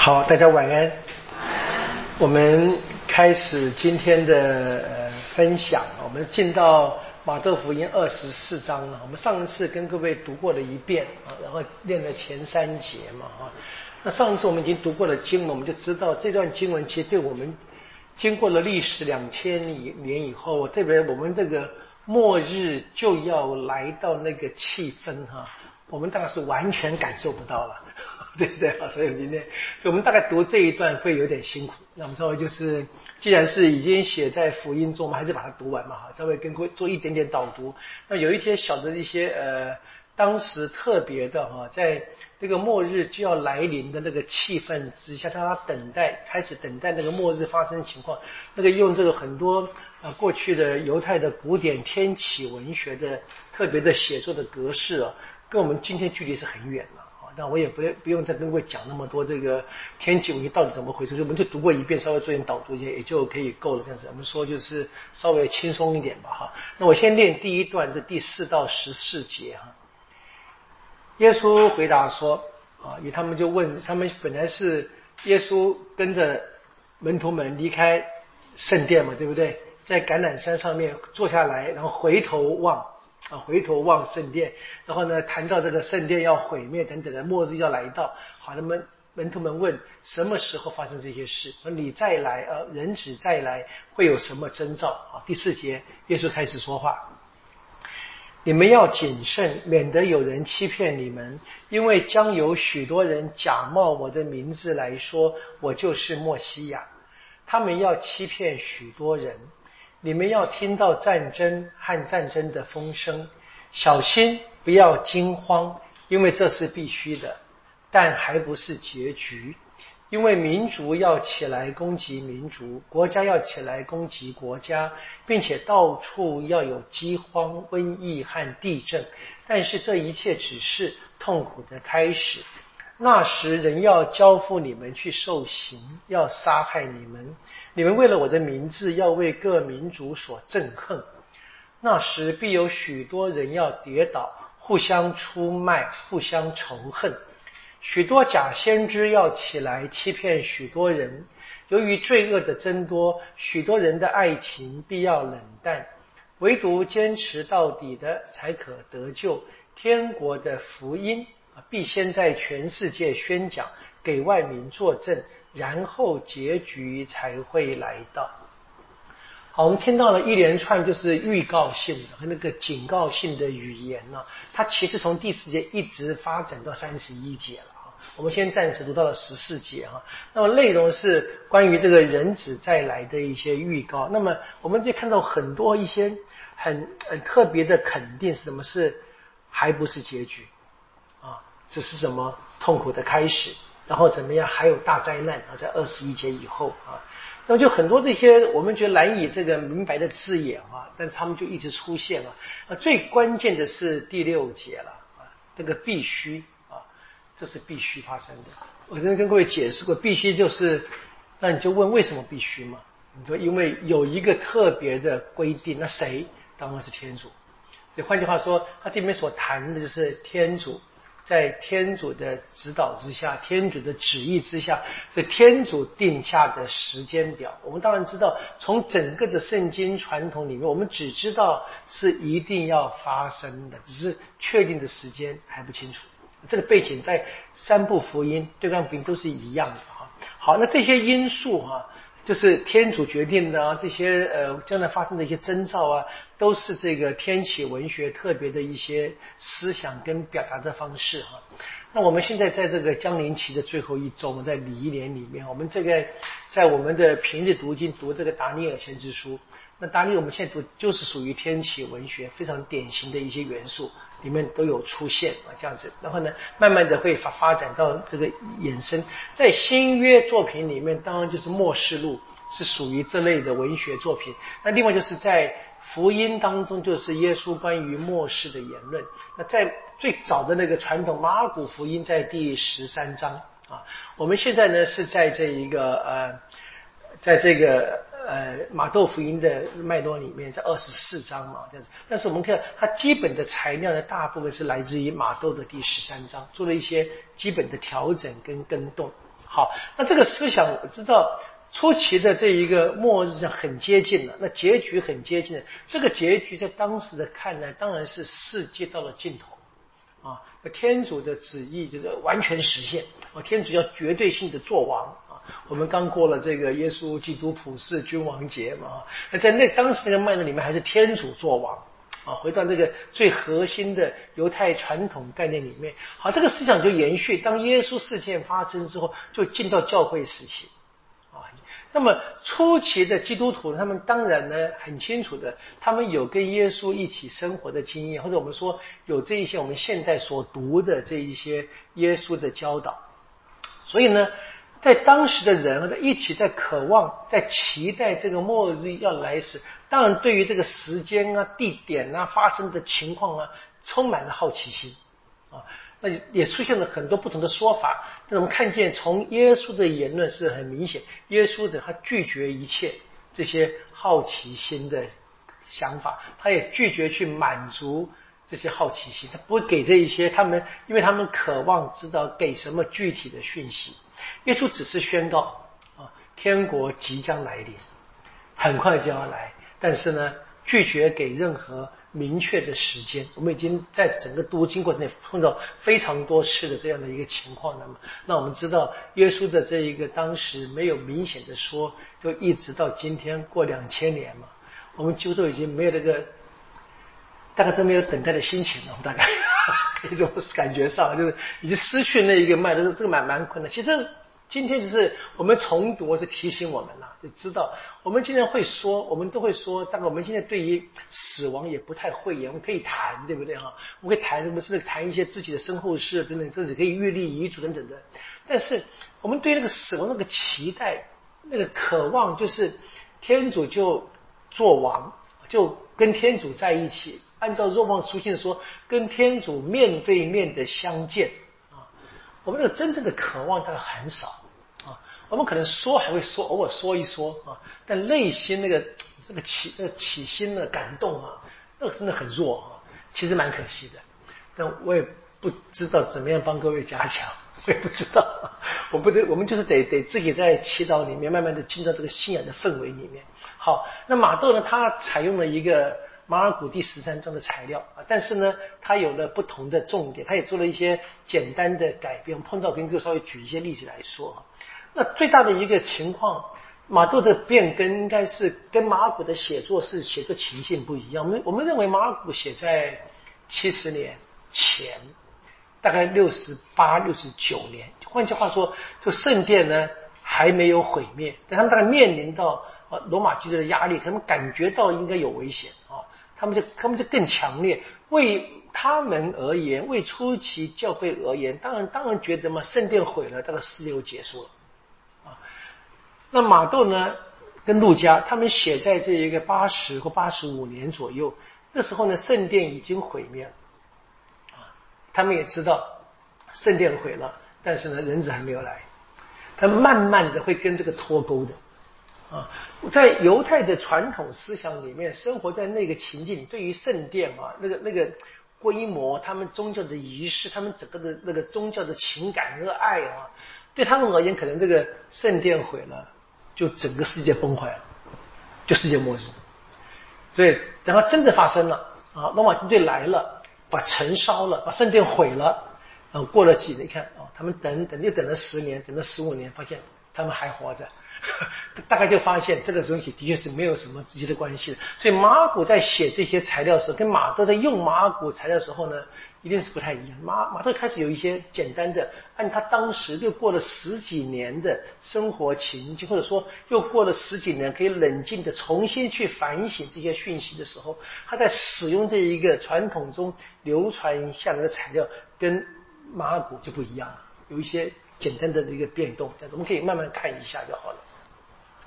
好，大家晚安。我们开始今天的呃分享，我们进到马窦福音二十四章了。我们上一次跟各位读过了一遍啊，然后念了前三节嘛啊。那上一次我们已经读过了经文，我们就知道这段经文其实对我们经过了历史两千年以后，特别我们这个末日就要来到那个气氛哈，我们大概是完全感受不到了。对不对啊？所以我今天，所以我们大概读这一段会有点辛苦。那我们稍微就是，既然是已经写在福音中，我们还是把它读完嘛哈。稍微跟各位做一点点导读。那有一些小的一些呃，当时特别的哈，在这个末日就要来临的那个气氛之下，大家等待，开始等待那个末日发生情况。那个用这个很多呃过去的犹太的古典天启文学的特别的写作的格式啊，跟我们今天距离是很远了。那我也不不用再跟各位讲那么多这个天气问题到底怎么回事，就我们就读过一遍，稍微做点导读也，也就可以够了。这样子，我们说就是稍微轻松一点吧，哈。那我先念第一段的第四到十四节哈。耶稣回答说：啊，与他们就问他们本来是耶稣跟着门徒们离开圣殿嘛，对不对？在橄榄山上面坐下来，然后回头望。啊，回头望圣殿，然后呢，谈到这个圣殿要毁灭等等的末日要来到。好，那么门徒们问什么时候发生这些事？说你再来，呃，人子再来会有什么征兆？啊，第四节，耶稣开始说话：你们要谨慎，免得有人欺骗你们，因为将有许多人假冒我的名字来说我就是莫西亚，他们要欺骗许多人。你们要听到战争和战争的风声，小心不要惊慌，因为这是必须的，但还不是结局。因为民族要起来攻击民族，国家要起来攻击国家，并且到处要有饥荒、瘟疫和地震。但是这一切只是痛苦的开始。那时人要交付你们去受刑，要杀害你们。你们为了我的名字，要为各民族所憎恨。那时必有许多人要跌倒，互相出卖，互相仇恨。许多假先知要起来欺骗许多人。由于罪恶的增多，许多人的爱情必要冷淡。唯独坚持到底的，才可得救。天国的福音啊，必先在全世界宣讲，给外民作证。然后结局才会来到。好，我们听到了一连串就是预告性的和那个警告性的语言呢。它其实从第四节一直发展到三十一节了啊。我们先暂时读到了十四节哈。那么内容是关于这个人子再来的一些预告。那么我们就看到很多一些很很特别的肯定是什么？是还不是结局啊？只是什么痛苦的开始。然后怎么样？还有大灾难啊，在二十一节以后啊，那么就很多这些我们觉得难以这个明白的字眼啊，但他们就一直出现啊。啊，最关键的是第六节了啊，这个必须啊，这是必须发生的。我昨天跟各位解释过，必须就是，那你就问为什么必须嘛？你说因为有一个特别的规定，那谁？当然是天主。所以换句话说，他这边所谈的就是天主。在天主的指导之下，天主的旨意之下，是天主定下的时间表。我们当然知道，从整个的圣经传统里面，我们只知道是一定要发生的，只是确定的时间还不清楚。这个背景在三部福音、对抗福音都是一样的哈。好，那这些因素哈。就是天主决定的啊，这些呃将来发生的一些征兆啊，都是这个天启文学特别的一些思想跟表达的方式哈。那我们现在在这个江陵期的最后一周，我们在礼仪年里面，我们这个在我们的平日读经读这个达尼尔先知书，那达利我们现在读就是属于天启文学非常典型的一些元素。里面都有出现啊，这样子，然后呢，慢慢的会发发展到这个衍生，在新约作品里面，当然就是末世录是属于这类的文学作品。那另外就是在福音当中，就是耶稣关于末世的言论。那在最早的那个传统马古福音，在第十三章啊，我们现在呢是在这一个呃，在这个。呃，马窦福音的脉络里面，在二十四章嘛，这样子。但是我们看它基本的材料呢，大部分是来自于马窦的第十三章，做了一些基本的调整跟跟动。好，那这个思想我知道初期的这一个末日就很接近了，那结局很接近了。这个结局在当时的看来，当然是世界到了尽头啊，天主的旨意就是完全实现啊，天主要绝对性的作王。我们刚过了这个耶稣基督普世君王节嘛，那在那当时那个脉络里面，还是天主作王。啊，回到这个最核心的犹太传统概念里面，好，这个思想就延续。当耶稣事件发生之后，就进到教会时期。啊，那么初期的基督徒，他们当然呢很清楚的，他们有跟耶稣一起生活的经验，或者我们说有这一些我们现在所读的这一些耶稣的教导，所以呢。在当时的人在一起在渴望、在期待这个末日要来时，当然对于这个时间啊、地点啊发生的情况啊，充满了好奇心啊。那也出现了很多不同的说法。但我们看见从耶稣的言论是很明显，耶稣的他拒绝一切这些好奇心的想法，他也拒绝去满足这些好奇心，他不会给这一些他们，因为他们渴望知道给什么具体的讯息。耶稣只是宣告啊，天国即将来临，很快就要来。但是呢，拒绝给任何明确的时间。我们已经在整个读经过程内碰到非常多次的这样的一个情况。那么，那我们知道耶稣的这一个当时没有明显的说，就一直到今天过两千年嘛，我们几乎都已经没有那个，大概都没有等待的心情了，大概。一种感觉上，就是已经失去那一个脉络，这个蛮蛮困难。其实今天就是我们重读是提醒我们了，就知道我们今天会说，我们都会说，大概我们现在对于死亡也不太会言，我们可以谈，对不对哈？我们可以谈，我们是谈一些自己的身后事等等，甚至可以预立遗嘱等等的。但是我们对那个死亡那个期待、那个渴望，就是天主就做王，就跟天主在一起。按照若望书信说，跟天主面对面的相见啊，我们那个真正的渴望大概很少啊。我们可能说还会说，偶尔说一说啊，但内心那个这个起那个起心的感动啊，那个真的很弱啊。其实蛮可惜的，但我也不知道怎么样帮各位加强，我也不知道，我不得我们就是得得自己在祈祷里面慢慢的进到这个信仰的氛围里面。好，那马窦呢，他采用了一个。马尔谷第十三章的材料啊，但是呢，它有了不同的重点，它也做了一些简单的改变。碰到跟各位稍微举一些例子来说啊，那最大的一个情况，马窦的变更应该是跟马尔谷的写作是写作情境不一样。我们我们认为马尔谷写在七十年前，大概六十八、六十九年，换句话说，就圣殿呢还没有毁灭，但他们大概面临到啊罗马军队的压力，他们感觉到应该有危险啊。他们就他们就更强烈，为他们而言，为初期教会而言，当然当然觉得嘛，圣殿毁了，这个事就结束了啊。那马窦呢，跟陆家他们写在这一个八十或八十五年左右，那时候呢，圣殿已经毁灭了啊。他们也知道圣殿毁了，但是呢，人子还没有来，他慢慢的会跟这个脱钩的。啊，在犹太的传统思想里面，生活在那个情境，对于圣殿啊，那个那个规模，他们宗教的仪式，他们整个的那个宗教的情感和爱啊，对他们而言，可能这个圣殿毁了，就整个世界崩坏了，就世界末日。所以，然后真的发生了啊，罗马军队来了，把城烧了，把圣殿毁了。然后过了几年，看啊，他们等等又等了十年，等了十五年，发现他们还活着。大概就发现这个东西的确是没有什么直接的关系的，所以马尔谷在写这些材料的时候，跟马都在用马尔谷材料的时候呢，一定是不太一样。马马都开始有一些简单的，按他当时又过了十几年的生活情境，或者说又过了十几年，可以冷静的重新去反省这些讯息的时候，他在使用这一个传统中流传下来的材料，跟马尔谷就不一样了，有一些简单的一个变动，但是我们可以慢慢看一下就好了。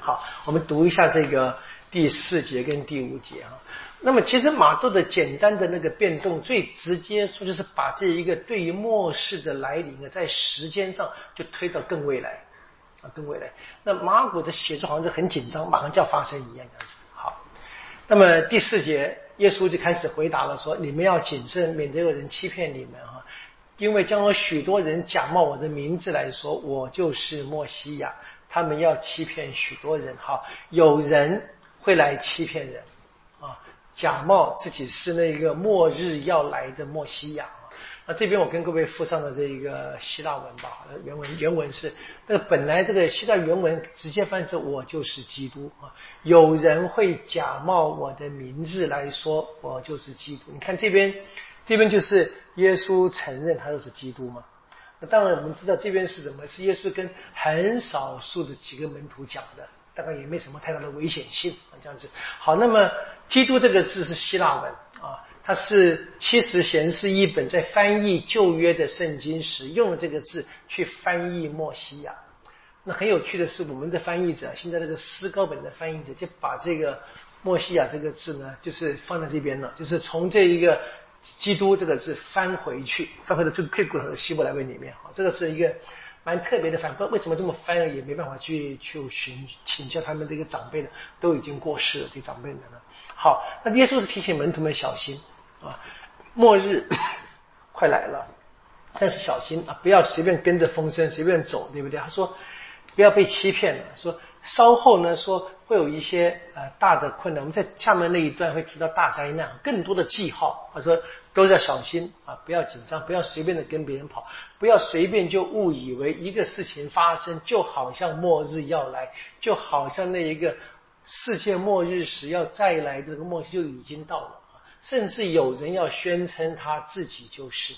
好，我们读一下这个第四节跟第五节啊。那么其实马窦的简单的那个变动，最直接说就是把这一个对于末世的来临呢，在时间上就推到更未来啊，更未来。那马古的写作好像是很紧张，马上就要发生一样样子。好，那么第四节，耶稣就开始回答了，说你们要谨慎，免得有人欺骗你们啊。因为将有许多人假冒我的名字来说，我就是莫西亚，他们要欺骗许多人。哈，有人会来欺骗人，啊，假冒自己是那个末日要来的莫西亚。那这边我跟各位附上了这一个希腊文吧，原文原文是，那本来这个希腊原文直接翻译是“我就是基督”啊，有人会假冒我的名字来说我就是基督。你看这边，这边就是耶稣承认他就是基督嘛。那当然我们知道这边是什么？是耶稣跟很少数的几个门徒讲的，大概也没什么太大的危险性啊，这样子。好，那么“基督”这个字是希腊文啊。它是七十贤士一本在翻译旧约的圣经时用了这个字去翻译墨西亚。那很有趣的是，我们的翻译者现在这个诗高本的翻译者就把这个墨西亚这个字呢，就是放在这边了，就是从这一个基督这个字翻回去，翻回到最最古老的希伯来文里面。哈，这个是一个蛮特别的翻，不为什么这么翻？也没办法去去询请教他们这个长辈的，都已经过世了，这长辈们了。好，那耶稣是提醒门徒们小心。啊，末日 快来了，但是小心啊，不要随便跟着风声随便走，对不对？他说不要被欺骗了。说稍后呢，说会有一些呃大的困难。我们在下面那一段会提到大灾难，更多的记号。他说都要小心啊，不要紧张，不要随便的跟别人跑，不要随便就误以为一个事情发生就好像末日要来，就好像那一个世界末日时要再来这个末日就已经到了。甚至有人要宣称他自己就是，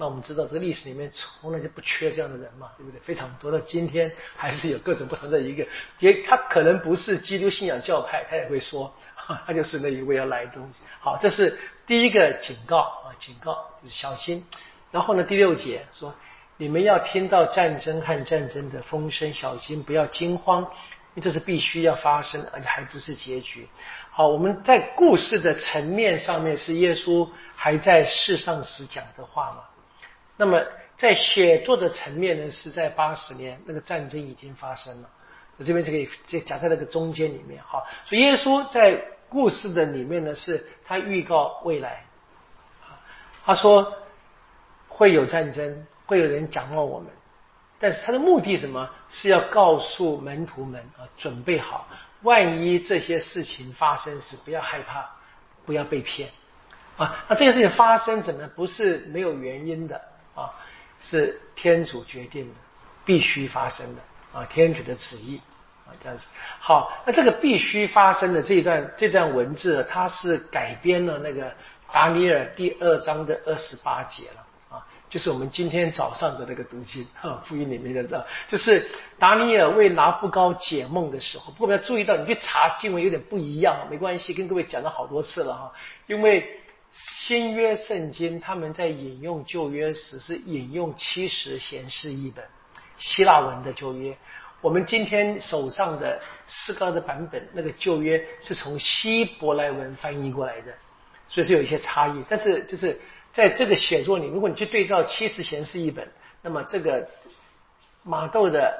那我们知道这个历史里面从来就不缺这样的人嘛，对不对？非常多。到今天还是有各种不同的一个，也他可能不是基督信仰教派，他也会说 他就是那一位要来的东西。好，这是第一个警告啊，警告就是小心。然后呢，第六节说你们要听到战争和战争的风声，小心不要惊慌，因为这是必须要发生，而且还不是结局。好，我们在故事的层面上面是耶稣还在世上时讲的话嘛？那么在写作的层面呢，是在八十年那个战争已经发生了。我这边就可以这夹在那个中间里面。哈，所以耶稣在故事的里面呢，是他预告未来。他说会有战争，会有人掌握我们，但是他的目的什么？是要告诉门徒们啊，准备好。万一这些事情发生时，不要害怕，不要被骗啊！那这些事情发生怎么不是没有原因的啊？是天主决定的，必须发生的啊！天主的旨意啊，这样子。好，那这个必须发生的这一段这段文字，它是改编了那个达尼尔第二章的二十八节了啊。就是我们今天早上的那个读经，哈，福音里面的这，就是达尼尔为拿布高解梦的时候。不过要注意到，你去查经文有点不一样，没关系，跟各位讲了好多次了哈。因为新约圣经他们在引用旧约时是引用七十贤士译本希腊文的旧约，我们今天手上的诗歌的版本那个旧约是从希伯来文翻译过来的，所以是有一些差异，但是就是。在这个写作里，如果你去对照七十贤士一本，那么这个马窦的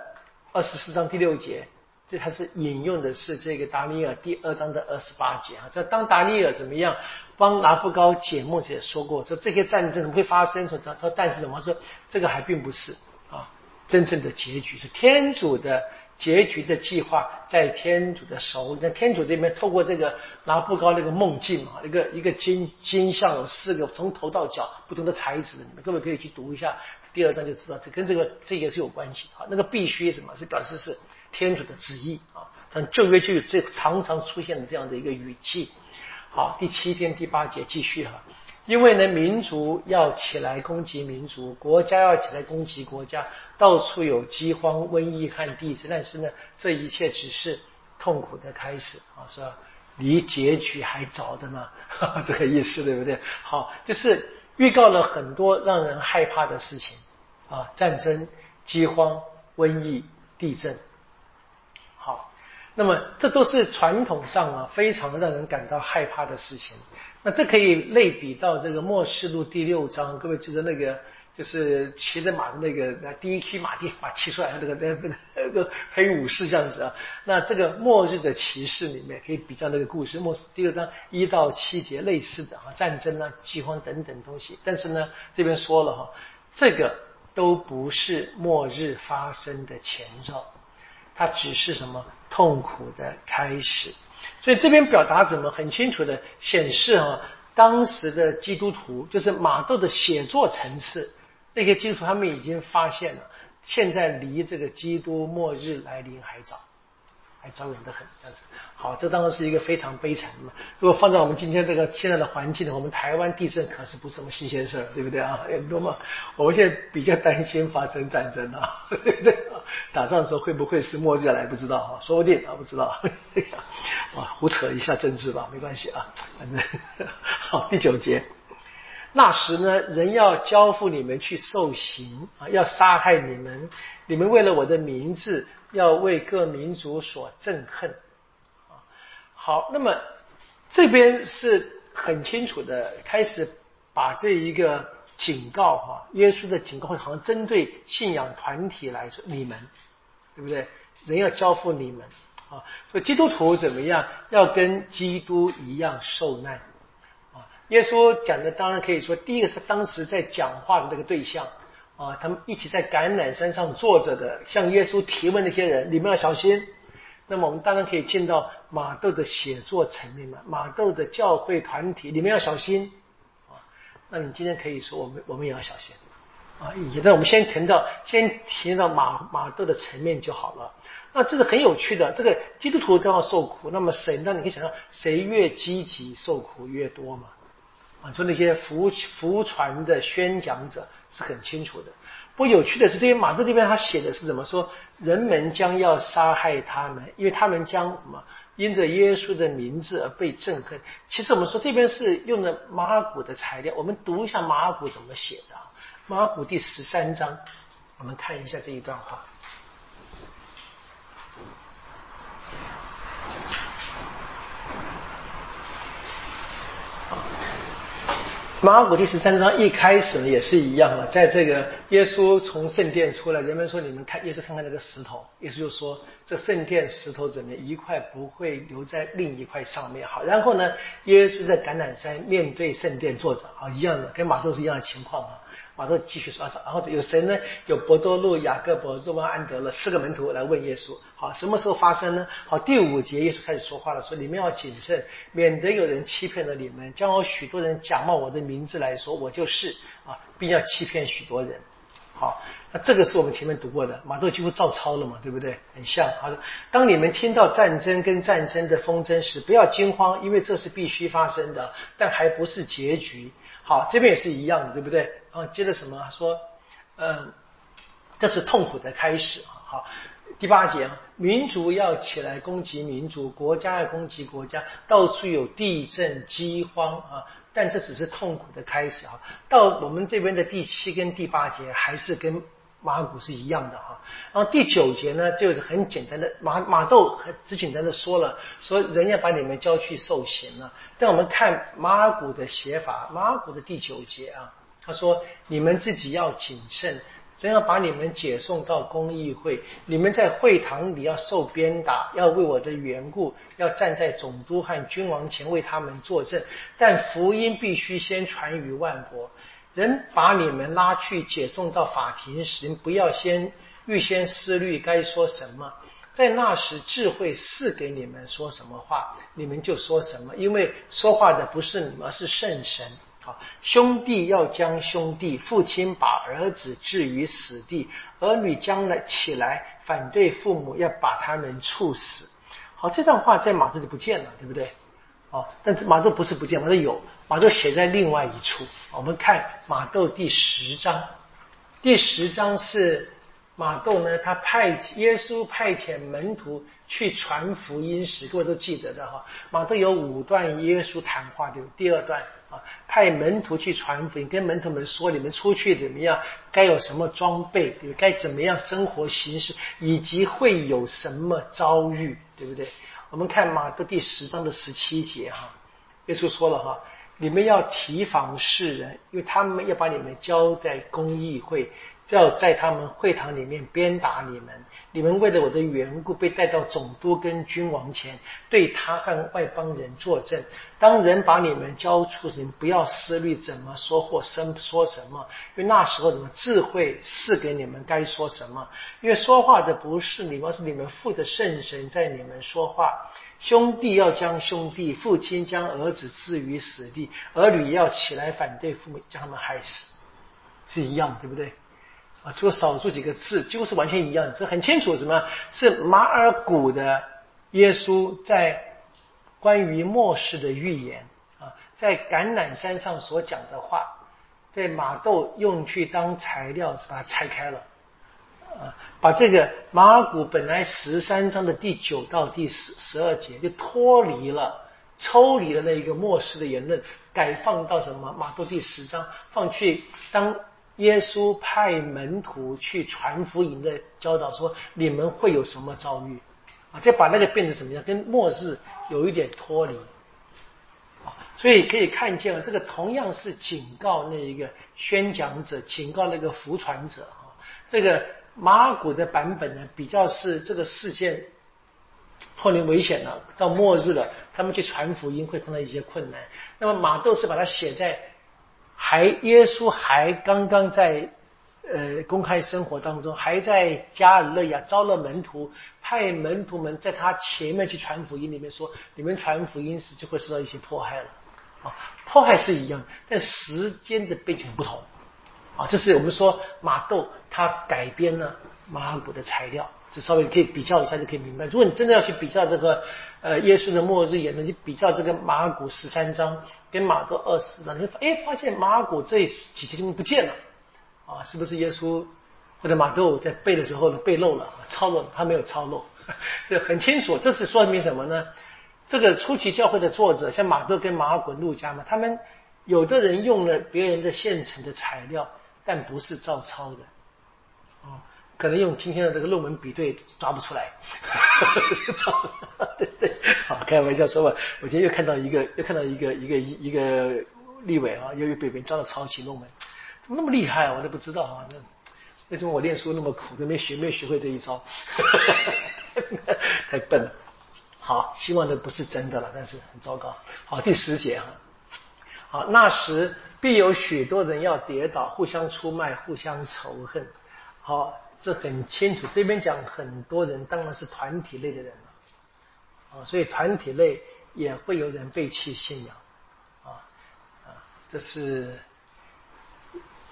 二十四章第六节，这它是引用的是这个达尼尔第二章的二十八节啊。这当达尼尔怎么样帮拿布高解梦时也说过，说这些战争怎么会发生？说他说但是怎么说这个还并不是啊真正的结局是天主的。结局的计划在天主的手里。那天主这边透过这个拿布高那个梦境啊，一个一个金金像有四个，从头到脚不同的材质，你们各位可以去读一下第二章就知道，这跟这个这个是有关系啊。那个必须什么是表示是天主的旨意啊？但旧约就有这常常出现的这样的一个语气。好，第七天第八节继续哈。因为呢，民族要起来攻击民族，国家要起来攻击国家，到处有饥荒、瘟疫和地震。但是呢，这一切只是痛苦的开始啊，是吧？离结局还早的呢，这个意思对不对？好，就是预告了很多让人害怕的事情啊，战争、饥荒、瘟疫、地震。那么这都是传统上啊，非常让人感到害怕的事情。那这可以类比到这个《末世录》第六章，各位记得那个，就是骑着马的那个第一匹马匹马骑出来的那个那个那个黑武士这样子啊。那这个末日的骑士里面可以比较那个故事，末世第二章一到七节类似的啊，战争啊、饥荒等等东西。但是呢，这边说了哈，这个都不是末日发生的前兆，它只是什么痛苦的开始。所以这边表达怎么很清楚的显示啊。当时的基督徒，就是马窦的写作层次，那些基督徒他们已经发现了，现在离这个基督末日来临还早。还招远的很，但是好，这当然是一个非常悲惨的嘛。如果放在我们今天这个现在的环境，我们台湾地震可是不是什么新鲜事儿，对不对啊？很多嘛，我们现在比较担心发生战争啊，对不对？打仗的时候会不会是末日来？不知道啊，说不定啊，不知道。啊，胡扯一下政治吧，没关系啊，反正好。第九节，那时呢，人要交付你们去受刑啊，要杀害你们，你们为了我的名字。要为各民族所憎恨，啊，好，那么这边是很清楚的，开始把这一个警告哈，耶稣的警告好像针对信仰团体来说，你们对不对？人要交付你们啊，所以基督徒怎么样？要跟基督一样受难啊。耶稣讲的当然可以说，第一个是当时在讲话的那个对象。啊，他们一起在橄榄山上坐着的，向耶稣提问那些人，你们要小心。那么我们当然可以进到马窦的写作层面嘛，马窦的教会团体，你们要小心。啊，那你今天可以说我们我们也要小心。啊，也在我们先停到先停到马马窦的层面就好了。那这是很有趣的，这个基督徒都要受苦，那么神，那你可以想到，谁越积极受苦越多嘛？啊，说那些服服传的宣讲者是很清楚的。不有趣的是，这些马字这边他写的是怎么说？人们将要杀害他们，因为他们将什么因着耶稣的名字而被憎恨。其实我们说这边是用的马尔谷的材料，我们读一下马尔谷怎么写的。马尔谷第十三章，我们看一下这一段话。马可第十三章一开始呢也是一样啊，在这个耶稣从圣殿出来，人们说你们看耶稣看看这个石头，耶稣就说这圣殿石头怎么一块不会留在另一块上面。好，然后呢，耶稣在橄榄山面对圣殿坐着，好一样的，跟马窦是一样的情况啊。马上继续刷刷，然后有谁呢？有伯多禄、雅各伯、若望、安德勒四个门徒来问耶稣。好，什么时候发生呢？好，第五节耶稣开始说话了，说你们要谨慎，免得有人欺骗了你们，将有许多人假冒我的名字来说我就是啊，并要欺骗许多人。好，那这个是我们前面读过的，马窦几乎照抄了嘛，对不对？很像。好的，当你们听到战争跟战争的风声时，不要惊慌，因为这是必须发生的，但还不是结局。好，这边也是一样的，对不对？然后接着什么说？嗯，这是痛苦的开始啊。好，第八节，民族要起来攻击民族，国家要攻击国家，到处有地震、饥荒啊。但这只是痛苦的开始啊！到我们这边的第七跟第八节还是跟马古是一样的哈。然后第九节呢，就是很简单的马马窦只简单的说了，说人要把你们交去受刑了。但我们看马古的写法，马古的第九节啊，他说你们自己要谨慎。真要把你们解送到公议会，你们在会堂里要受鞭打，要为我的缘故，要站在总督和君王前为他们作证。但福音必须先传于万国。人把你们拉去解送到法庭时，不要先预先思虑该说什么。在那时，智慧是给你们说什么话，你们就说什么，因为说话的不是你们，而是圣神。好，兄弟要将兄弟，父亲把儿子置于死地，儿女将来起来反对父母，要把他们处死。好，这段话在马上就不见了，对不对？哦，但是马上不是不见，马上有，马窦写在另外一处。我们看马窦第十章，第十章是马窦呢，他派耶稣派遣门徒去传福音时，各位都记得的哈。马窦有五段耶稣谈话，对不？第二段。啊，派门徒去传福音，跟门徒们说，你们出去怎么样？该有什么装备？该怎么样生活形式？以及会有什么遭遇？对不对？我们看马的第十章的十七节哈，耶稣说了哈，你们要提防世人，因为他们要把你们交在公议会，要在他们会堂里面鞭打你们。你们为了我的缘故被带到总督跟君王前，对他和外邦人作证。当人把你们交出时，不要思虑怎么说或生说什么，因为那时候怎么智慧赐给你们该说什么。因为说话的不是你们，是你们父的圣神在你们说话。兄弟要将兄弟，父亲将儿子置于死地，儿女要起来反对父母，将他们害死，是一样，对不对？啊，除了少数几个字，几乎是完全一样，所以很清楚，什么是马尔谷的耶稣在关于末世的预言啊，在橄榄山上所讲的话，在马豆用去当材料，是把它拆开了啊，把这个马尔谷本来十三章的第九到第十十二节就脱离了、抽离了那一个末世的言论，改放到什么马杜第十章放去当。耶稣派门徒去传福音的教导说：“你们会有什么遭遇？”啊，再把那个变成怎么样？跟末日有一点脱离，所以可以看见啊，这个同样是警告那一个宣讲者，警告那个服传者啊。这个马古的版本呢，比较是这个事件脱离危险了，到末日了，他们去传福音会碰到一些困难。那么马窦是把它写在。还耶稣还刚刚在呃公开生活当中，还在加尔勒亚招了门徒，派门徒们在他前面去传福音。里面说，你们传福音时就会受到一些迫害了啊，迫害是一样，但时间的背景不同啊。这是我们说马窦他改编了马尔谷的材料。这稍微可以比较一下就可以明白。如果你真的要去比较这个，呃，耶稣的末日言论，你比较这个马尔谷十三章跟马窦二十章，你会哎发现马尔谷这几节经文不见了，啊，是不是耶稣或者马窦在背的时候呢背漏了，抄漏？他没有抄漏，这很清楚。这是说明什么呢？这个初期教会的作者，像马窦跟马尔谷、路加嘛，他们有的人用了别人的现成的材料，但不是照抄的，可能用今天的这个论文比对抓不出来，对对，好开玩笑说吧。我今天又看到一个，又看到一个一个一一个立委啊，又又被别人抓到抄袭论文，怎么那么厉害啊？我都不知道啊。那为什么我念书那么苦，都没学没学会这一招？太笨了。好，希望这不是真的了，但是很糟糕。好，第十节哈。好，那时必有许多人要跌倒，互相出卖，互相仇恨。好。这很清楚，这边讲很多人当然是团体类的人了，啊，所以团体内也会有人背弃信仰，啊啊，这是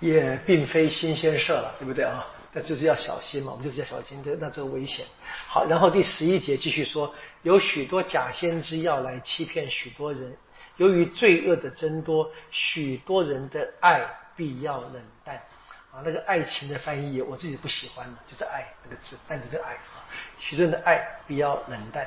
也并非新鲜事了，对不对啊？但这是要小心嘛，我们就是要小心，这那这个危险。好，然后第十一节继续说，有许多假先知要来欺骗许多人，由于罪恶的增多，许多人的爱必要冷淡。啊，那个爱情的翻译我自己不喜欢的，就是爱那个字，单纯的爱啊。许多人的爱比较冷淡。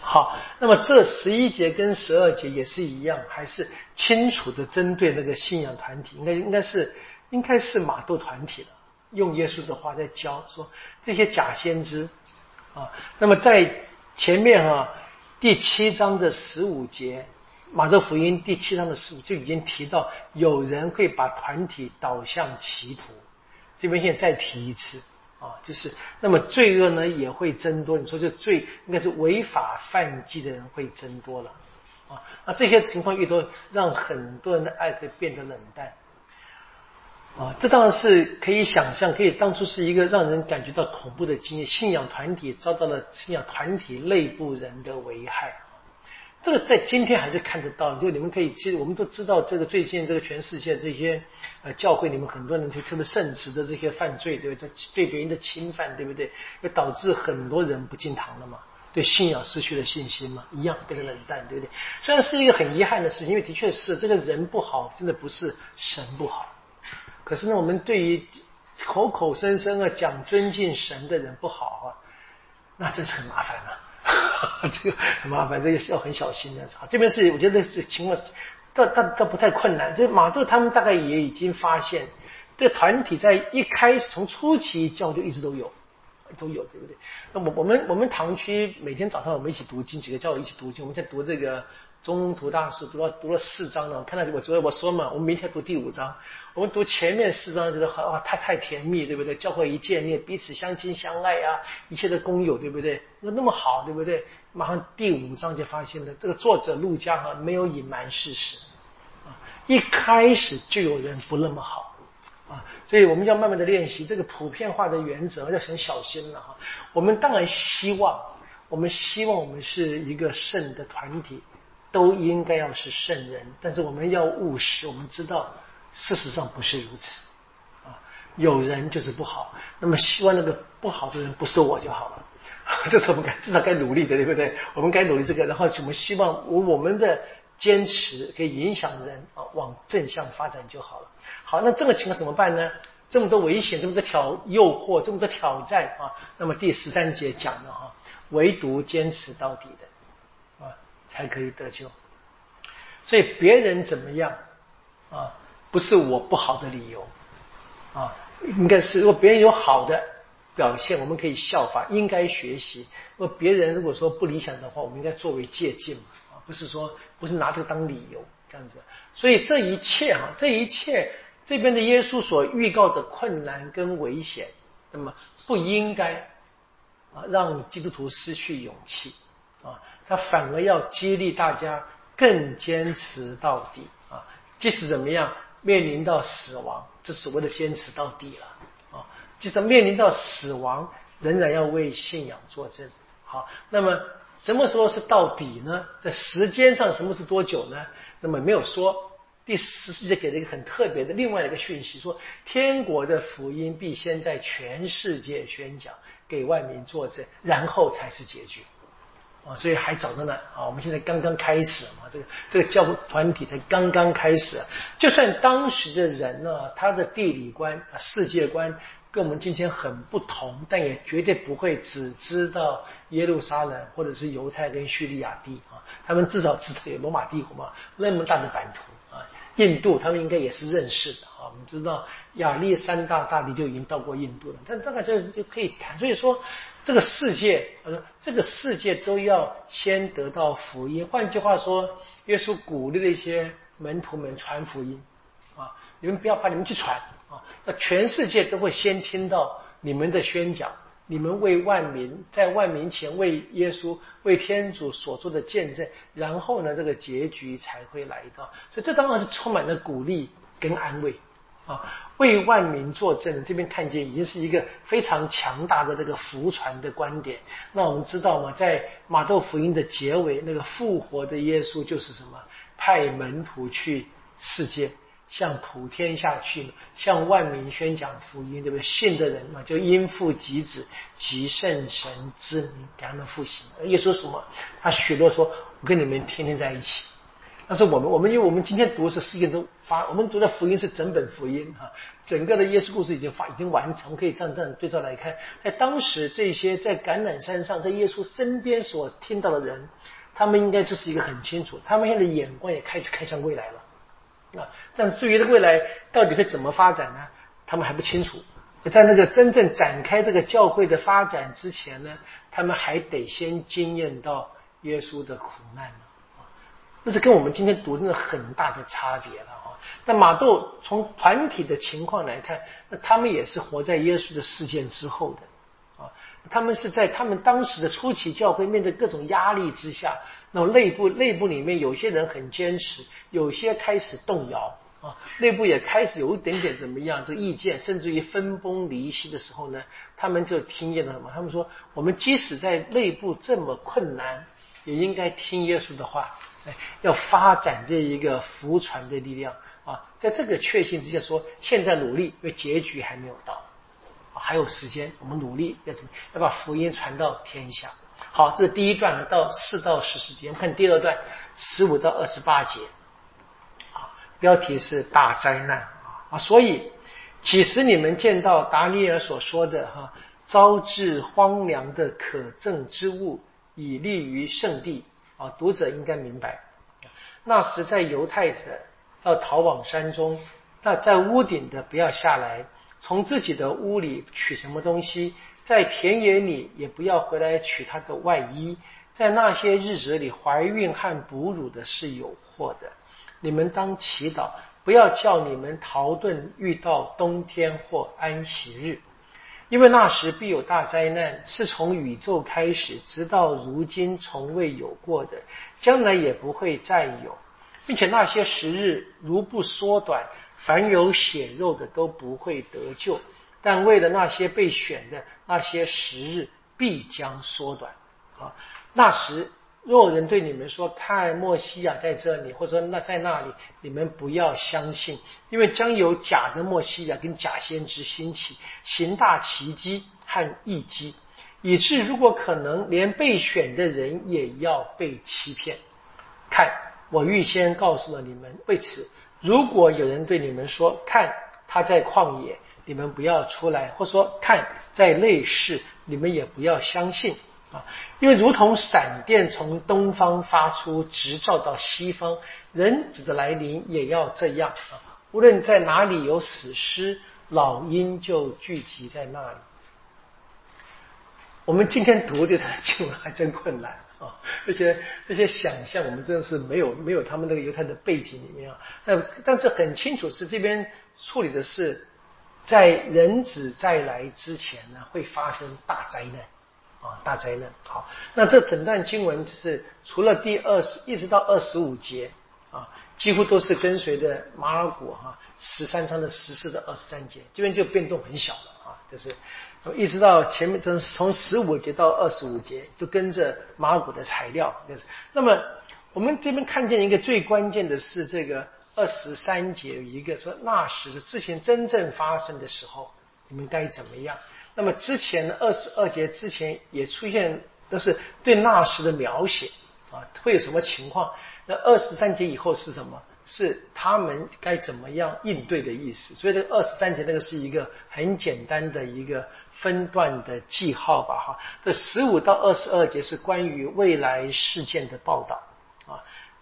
好，那么这十一节跟十二节也是一样，还是清楚的针对那个信仰团体，应该应该是应该是马窦团体了。用耶稣的话在教说这些假先知啊。那么在前面哈第七章的十五节。马窦福音第七章的十五就已经提到，有人会把团体导向歧途。这边现在再提一次啊，就是那么罪恶呢也会增多。你说这罪应该是违法犯纪的人会增多了啊。那这些情况越多，让很多人的爱会变得冷淡啊。这当然是可以想象，可以当初是一个让人感觉到恐怖的经验。信仰团体遭到了信仰团体内部人的危害。这个在今天还是看得到，就你们可以，其实我们都知道，这个最近这个全世界这些呃教会里面很多人就特别圣职的这些犯罪，对不对？对别人的侵犯，对不对？就导致很多人不进堂了嘛？对信仰失去了信心嘛？一样变得冷淡，对不对？虽然是一个很遗憾的事情，因为的确是这个人不好，真的不是神不好。可是呢，我们对于口口声声啊讲尊敬神的人不好啊，那真是很麻烦啊。这个很麻烦，这个要很小心的。这边是我觉得是情况，倒倒倒不太困难。这马杜他们大概也已经发现，这团体在一开始从初期教就一直都有，都有，对不对？那我我们我们堂区每天早上我们一起读经，几个教友一起读经，我们在读这个中途大师读到读了四章了，我看到我昨天我说嘛，我们明天读第五章。我们读前面四章觉得哇，太太甜蜜，对不对？教会一见面，彼此相亲相爱啊，一切的工友，对不对？那那么好，对不对？马上第五章就发现了，这个作者陆家哈没有隐瞒事实啊，一开始就有人不那么好啊，所以我们要慢慢的练习这个普遍化的原则，要很小心了哈。我们当然希望，我们希望我们是一个圣的团体，都应该要是圣人，但是我们要务实，我们知道。事实上不是如此，啊，有人就是不好，那么希望那个不好的人不是我就好了，这是我们该至少该努力的，对不对？我们该努力这个，然后我们希望我我们的坚持可以影响人啊，往正向发展就好了。好，那这个情况怎么办呢？这么多危险，这么多挑诱惑，这么多挑战啊，那么第十三节讲了哈，唯独坚持到底的，才可以得救。所以别人怎么样啊？不是我不好的理由啊，应该是如果别人有好的表现，我们可以效法，应该学习。如果别人如果说不理想的话，我们应该作为借鉴嘛啊，不是说不是拿这个当理由这样子。所以这一切哈，这一切这边的耶稣所预告的困难跟危险，那么不应该啊让基督徒失去勇气啊，他反而要激励大家更坚持到底啊，即使怎么样。面临到死亡，这所谓的坚持到底了啊！即使面临到死亡，仍然要为信仰作证。好，那么什么时候是到底呢？在时间上，什么是多久呢？那么没有说。第十世纪给了一个很特别的另外一个讯息，说天国的福音必先在全世界宣讲，给万民作证，然后才是结局。啊，所以还早着呢啊！我们现在刚刚开始嘛，这个这个教团体才刚刚开始。就算当时的人呢，他的地理观、世界观跟我们今天很不同，但也绝对不会只知道耶路撒冷或者是犹太跟叙利亚地啊。他们至少知道有罗马帝国嘛，那么大的版图。印度他们应该也是认识的啊。我们知道亚历山大大帝就已经到过印度了，但大概就就可以谈。所以说。这个世界，他说这个世界都要先得到福音。换句话说，耶稣鼓励了一些门徒们传福音啊，你们不要怕，你们去传啊，那全世界都会先听到你们的宣讲，你们为万民在万民前为耶稣为天主所做的见证，然后呢，这个结局才会来到。所以这当然是充满了鼓励跟安慰。啊，为万民作证，这边看见已经是一个非常强大的这个福传的观点。那我们知道嘛？在马窦福音的结尾，那个复活的耶稣就是什么？派门徒去世界，向普天下去，向万民宣讲福音，对不对？信的人嘛，就因父及子及圣神之名给他们复兴。耶稣什么？他许诺说：“我跟你们天天在一起。”但是我们，我们因为我们今天读的是世界都发，我们读的福音是整本福音哈，整个的耶稣故事已经发，已经完成，我可以这样这样对照来看。在当时这些在橄榄山上，在耶稣身边所听到的人，他们应该就是一个很清楚，他们现在眼光也开始看向未来了啊。但至于未来到底会怎么发展呢？他们还不清楚。在那个真正展开这个教会的发展之前呢，他们还得先经验到耶稣的苦难。那是跟我们今天读真的很大的差别了啊！但马窦从团体的情况来看，那他们也是活在耶稣的事件之后的啊，他们是在他们当时的初期教会面对各种压力之下，那么内部内部里面有些人很坚持，有些开始动摇啊，内部也开始有一点点怎么样这意见，甚至于分崩离析的时候呢，他们就听见了什么？他们说，我们即使在内部这么困难，也应该听耶稣的话。哎，要发展这一个福传的力量啊，在这个确信之下说，现在努力，因为结局还没有到，还有时间，我们努力要怎么要把福音传到天下。好，这是第一段到四到十四节，我们看第二段十五到二十八节，标题是大灾难啊，所以其实你们见到达尼尔所说的哈，招致荒凉的可憎之物，以利于圣地。啊，读者应该明白，那时在犹太者要逃往山中，那在屋顶的不要下来，从自己的屋里取什么东西，在田野里也不要回来取他的外衣，在那些日子里，怀孕和哺乳的是有祸的。你们当祈祷，不要叫你们逃遁遇到冬天或安息日，因为那时必有大灾难，是从宇宙开始，直到如今从未有过的，将来也不会再有，并且那些时日如不缩短，凡有血肉的都不会得救。但为了那些被选的，那些时日必将缩短。啊，那时若有人对你们说：“看，莫西亚在这里，或者说那在那里，你们不要相信，因为将有假的莫西亚跟假先知兴起，行大奇迹和异迹，以致如果可能，连被选的人也要被欺骗。看，我预先告诉了你们。为此，如果有人对你们说：看，他在旷野。”你们不要出来，或说看在内室，你们也不要相信啊！因为如同闪电从东方发出，直照到西方，人子的来临也要这样啊！无论在哪里有死尸，老鹰就聚集在那里。我们今天读这段经文还真困难啊！那些那些想象，我们真的是没有没有他们那个犹太的背景里面啊。但但是很清楚是这边处理的是。在人子再来之前呢，会发生大灾难啊，大灾难。好，那这整段经文就是除了第二十一直到二十五节啊，几乎都是跟随着马尔谷哈十三章的十四到二十三节，这边就变动很小了啊，就是一直到前面从从十五节到二十五节，就跟着马尔谷的材料，就是那么我们这边看见一个最关键的是这个。二十三节有一个说，那时的事情真正发生的时候，你们该怎么样？那么之前二十二节之前也出现，但是对那时的描写啊，会有什么情况？那二十三节以后是什么？是他们该怎么样应对的意思。所以这二十三节那个是一个很简单的一个分段的记号吧，哈。这十五到二十二节是关于未来事件的报道。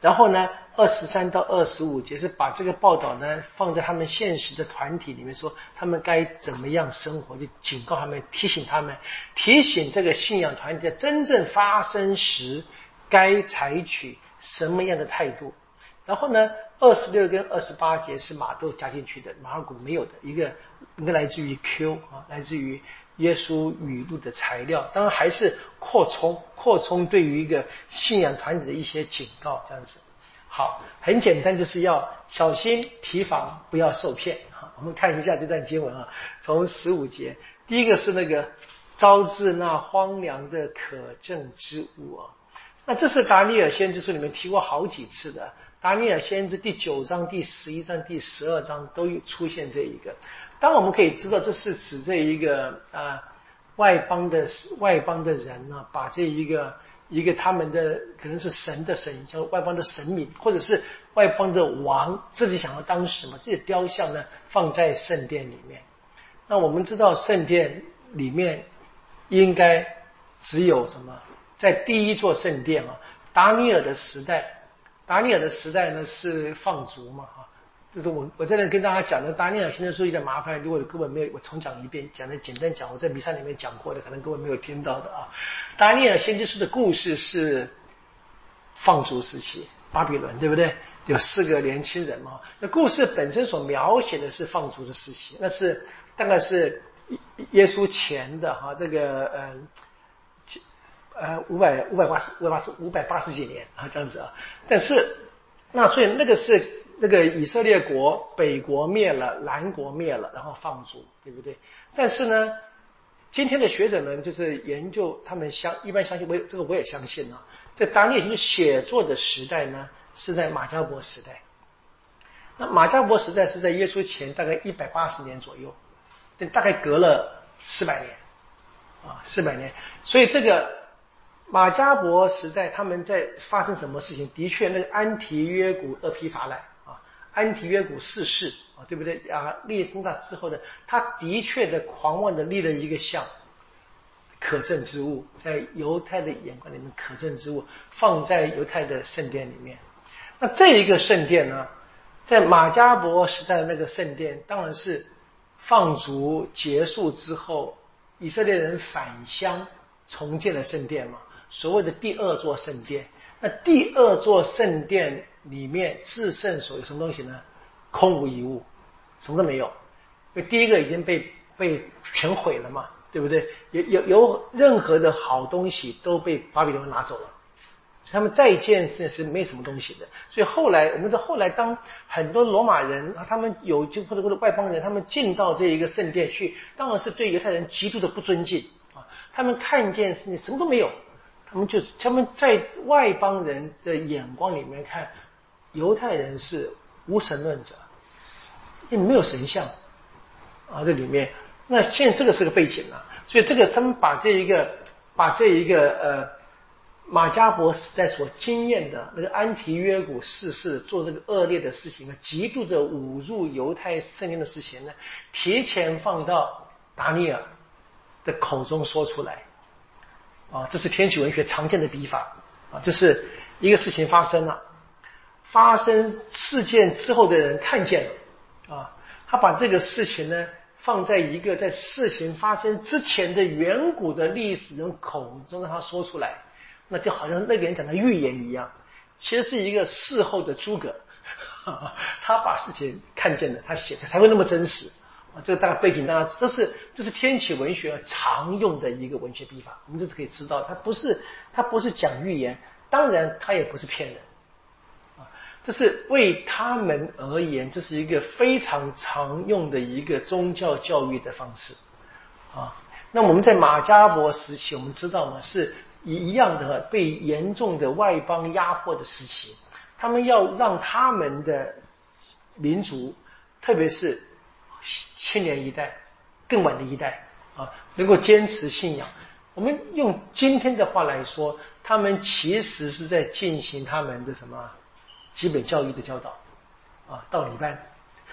然后呢，二十三到二十五节是把这个报道呢放在他们现实的团体里面，说他们该怎么样生活，就警告他们，提醒他们，提醒这个信仰团体在真正发生时该采取什么样的态度。然后呢，二十六跟二十八节是马豆加进去的，马尔谷没有的一个，应该来自于 Q 啊，来自于耶稣语录的材料，当然还是扩充扩充对于一个信仰团体的一些警告，这样子。好，很简单，就是要小心提防，不要受骗。我们看一下这段经文啊，从十五节，第一个是那个招致那荒凉的可证之物啊，那这是达尼尔先知书里面提过好几次的。达尼尔先知第九章、第十一章、第十二章都有出现这一个。当我们可以知道，这是指这一个呃外邦的外邦的人呢，把这一个一个他们的可能是神的神，叫外邦的神明，或者是外邦的王，自己想要当什么，自己雕像呢，放在圣殿里面。那我们知道，圣殿里面应该只有什么？在第一座圣殿啊，达尼尔的时代。达尼尔的时代呢是放逐嘛哈，就是我我在那跟大家讲的达尼尔先知书有点麻烦，如果各位没有，我重讲一遍，讲的简单讲，我在弥撒里面讲过的，可能各位没有听到的啊。达尼尔先知书的故事是放逐时期，巴比伦对不对？有四个年轻人嘛，那故事本身所描写的是放逐的时期，那是大概是耶稣前的哈这个嗯。呃，五百五百八十五百八十五百八十几年啊，这样子啊。但是，那所以那个是那个以色列国北国灭了，南国灭了，然后放逐，对不对？但是呢，今天的学者们就是研究，他们相一般相信，我这个我也相信啊。在当列星写作的时代呢，是在马加伯时代。那马加伯时代是在耶稣前大概一百八十年左右，大概隔了四百年啊，四百年。所以这个。马加伯时代，他们在发生什么事情？的确，那个安提约古厄皮法来啊，安提约古逝世啊，对不对啊？立升大之后的，他的确的狂妄的立了一个像，可证之物，在犹太的眼光里面，可证之物放在犹太的圣殿里面。那这一个圣殿呢，在马加伯时代的那个圣殿，当然是放逐结束之后，以色列人返乡重建了圣殿嘛。所谓的第二座圣殿。那第二座圣殿里面至圣所有什么东西呢？空无一物，什么都没有。因为第一个已经被被全毁了嘛，对不对？有有有任何的好东西都被巴比伦拿走了。他们再建是是没什么东西的，所以后来我们的后来，当很多罗马人啊，他们有就或者或者外邦人，他们进到这一个圣殿去，当然是对犹太人极度的不尊敬啊。他们看见是你什么都没有，他们就他们在外邦人的眼光里面看，犹太人是无神论者，因为没有神像啊，这里面。那现在这个是个背景啊，所以这个他们把这一个把这一个呃。马加伯时代所经验的那个安提约古逝世做这个恶劣的事情啊，极度的侮辱犹太圣经的事情呢，提前放到达尼尔的口中说出来啊，这是天启文学常见的笔法啊，就是一个事情发生了，发生事件之后的人看见了啊，他把这个事情呢放在一个在事情发生之前的远古的历史人口中让他说出来。那就好像那个人讲的预言一样，其实是一个事后的诸葛，他把事情看见了，他写的才会那么真实。这个大背景大家这是，这是天启文学常用的一个文学笔法，我们这是可以知道，他不是他不是讲预言，当然他也不是骗人啊，这是为他们而言，这是一个非常常用的一个宗教教育的方式啊。那我们在马加伯时期，我们知道吗？是。一一样的被严重的外邦压迫的时期，他们要让他们的民族，特别是青年一代、更晚的一代啊，能够坚持信仰。我们用今天的话来说，他们其实是在进行他们的什么基本教育的教导啊，道理班，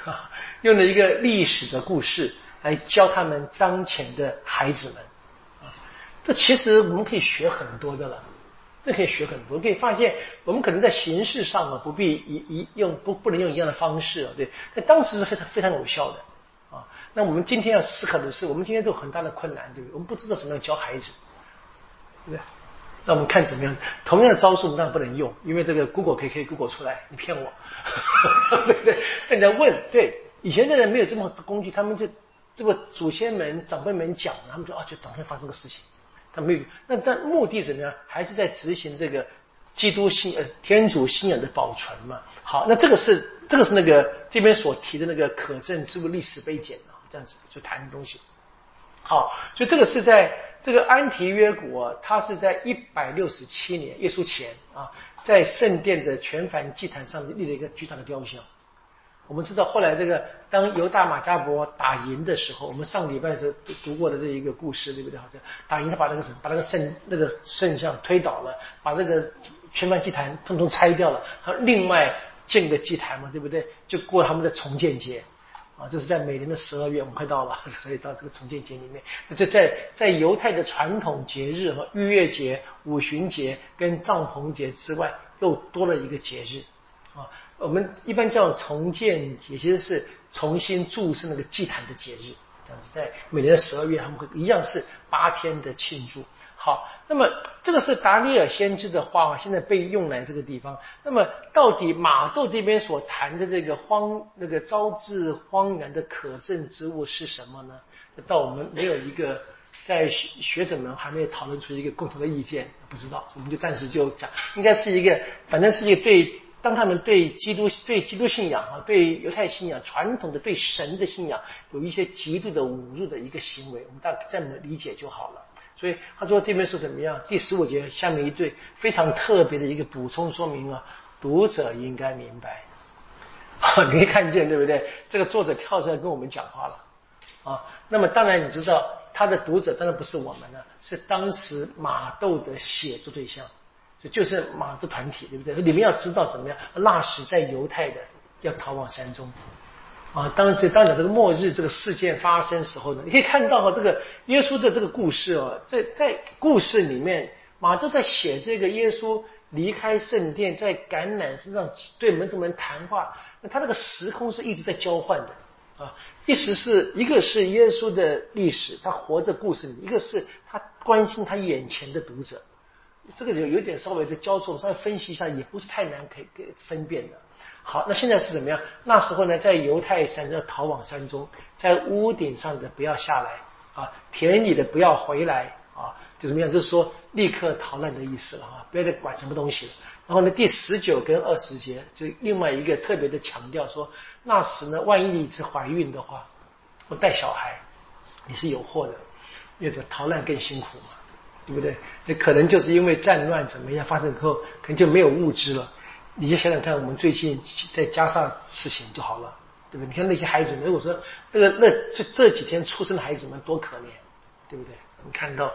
用了一个历史的故事来教他们当前的孩子们啊。这其实我们可以学很多的了，这可以学很多，可以发现我们可能在形式上啊不必一一用不不能用一样的方式啊，对，在当时是非常非常有效的。那我们今天要思考的是，我们今天都有很大的困难，对不对？我们不知道怎么样教孩子，对不对？那我们看怎么样？同样的招数当然不能用，因为这个 Google 可以可以 Google 出来，你骗我，对不对？那你在问，对，以前的人没有这么工具，他们就这个祖先们长辈们讲，他们就啊，就当天发生个事情。他没有，那但目的怎么样？还是在执行这个基督信呃天主信仰的保存嘛？好，那这个是这个是那个这边所提的那个可证之物历史背景啊，这样子就谈的东西。好，所以这个是在这个安提约国，它是在一百六十七年耶稣前啊，在圣殿的全凡祭坛上面立了一个巨大的雕像。我们知道后来这个当犹大马加伯打赢的时候，我们上礼拜是读过的这一个故事，对不对？好像打赢他把那个什，把那个圣那个圣像推倒了，把这个全班祭坛通通拆掉了，他另外建个祭坛嘛，对不对？就过他们的重建节啊，这是在每年的十二月，我们快到了，所以到这个重建节里面，这在在犹太的传统节日和逾越节、五旬节跟帐篷节之外，又多了一个节日啊。我们一般叫重建节，其实是重新注释那个祭坛的节日，这样子，在每年的十二月，他们会一样是八天的庆祝。好，那么这个是达尼尔先知的话，现在被用来这个地方。那么到底马窦这边所谈的这个荒那个招致荒原的可证之物是什么呢？到我们没有一个在学者们还没有讨论出一个共同的意见，不知道，我们就暂时就讲，应该是一个，反正是一个对。当他们对基督、对基督信仰啊，对犹太信仰传统的对神的信仰有一些极度的侮辱的一个行为，我们大概这么理解就好了。所以他说这边说怎么样？第十五节下面一对非常特别的一个补充说明啊，读者应该明白。你可以看见对不对？这个作者跳出来跟我们讲话了啊。那么当然你知道他的读者当然不是我们了，是当时马窦的写作对象。就就是马的团体，对不对？你们要知道怎么样？那时在犹太的要逃往山中啊。当这当讲这个末日这个事件发生时候呢，你可以看到哈，这个耶稣的这个故事哦，在在故事里面，马都在写这个耶稣离开圣殿，在橄榄身上对门徒们谈话。那他那个时空是一直在交换的啊。意思是一个是耶稣的历史，他活在故事里；一个是他关心他眼前的读者。这个就有点稍微的交错，稍微分析一下，也不是太难可以给分辨的。好，那现在是怎么样？那时候呢，在犹太山要逃往山中，在屋顶上的不要下来啊，田里的不要回来啊，就怎么样？就是说立刻逃难的意思了啊，不要再管什么东西了。然后呢，第十九跟二十节就另外一个特别的强调说，那时呢，万一你是怀孕的话，或带小孩，你是有祸的，因为这个逃难更辛苦嘛，对不对？那可能就是因为战乱怎么样发生以后，可能就没有物资了。你就想想看，我们最近再加上事情就好了，对不对？你看那些孩子们，如果说那个那这这几天出生的孩子们多可怜，对不对？你看到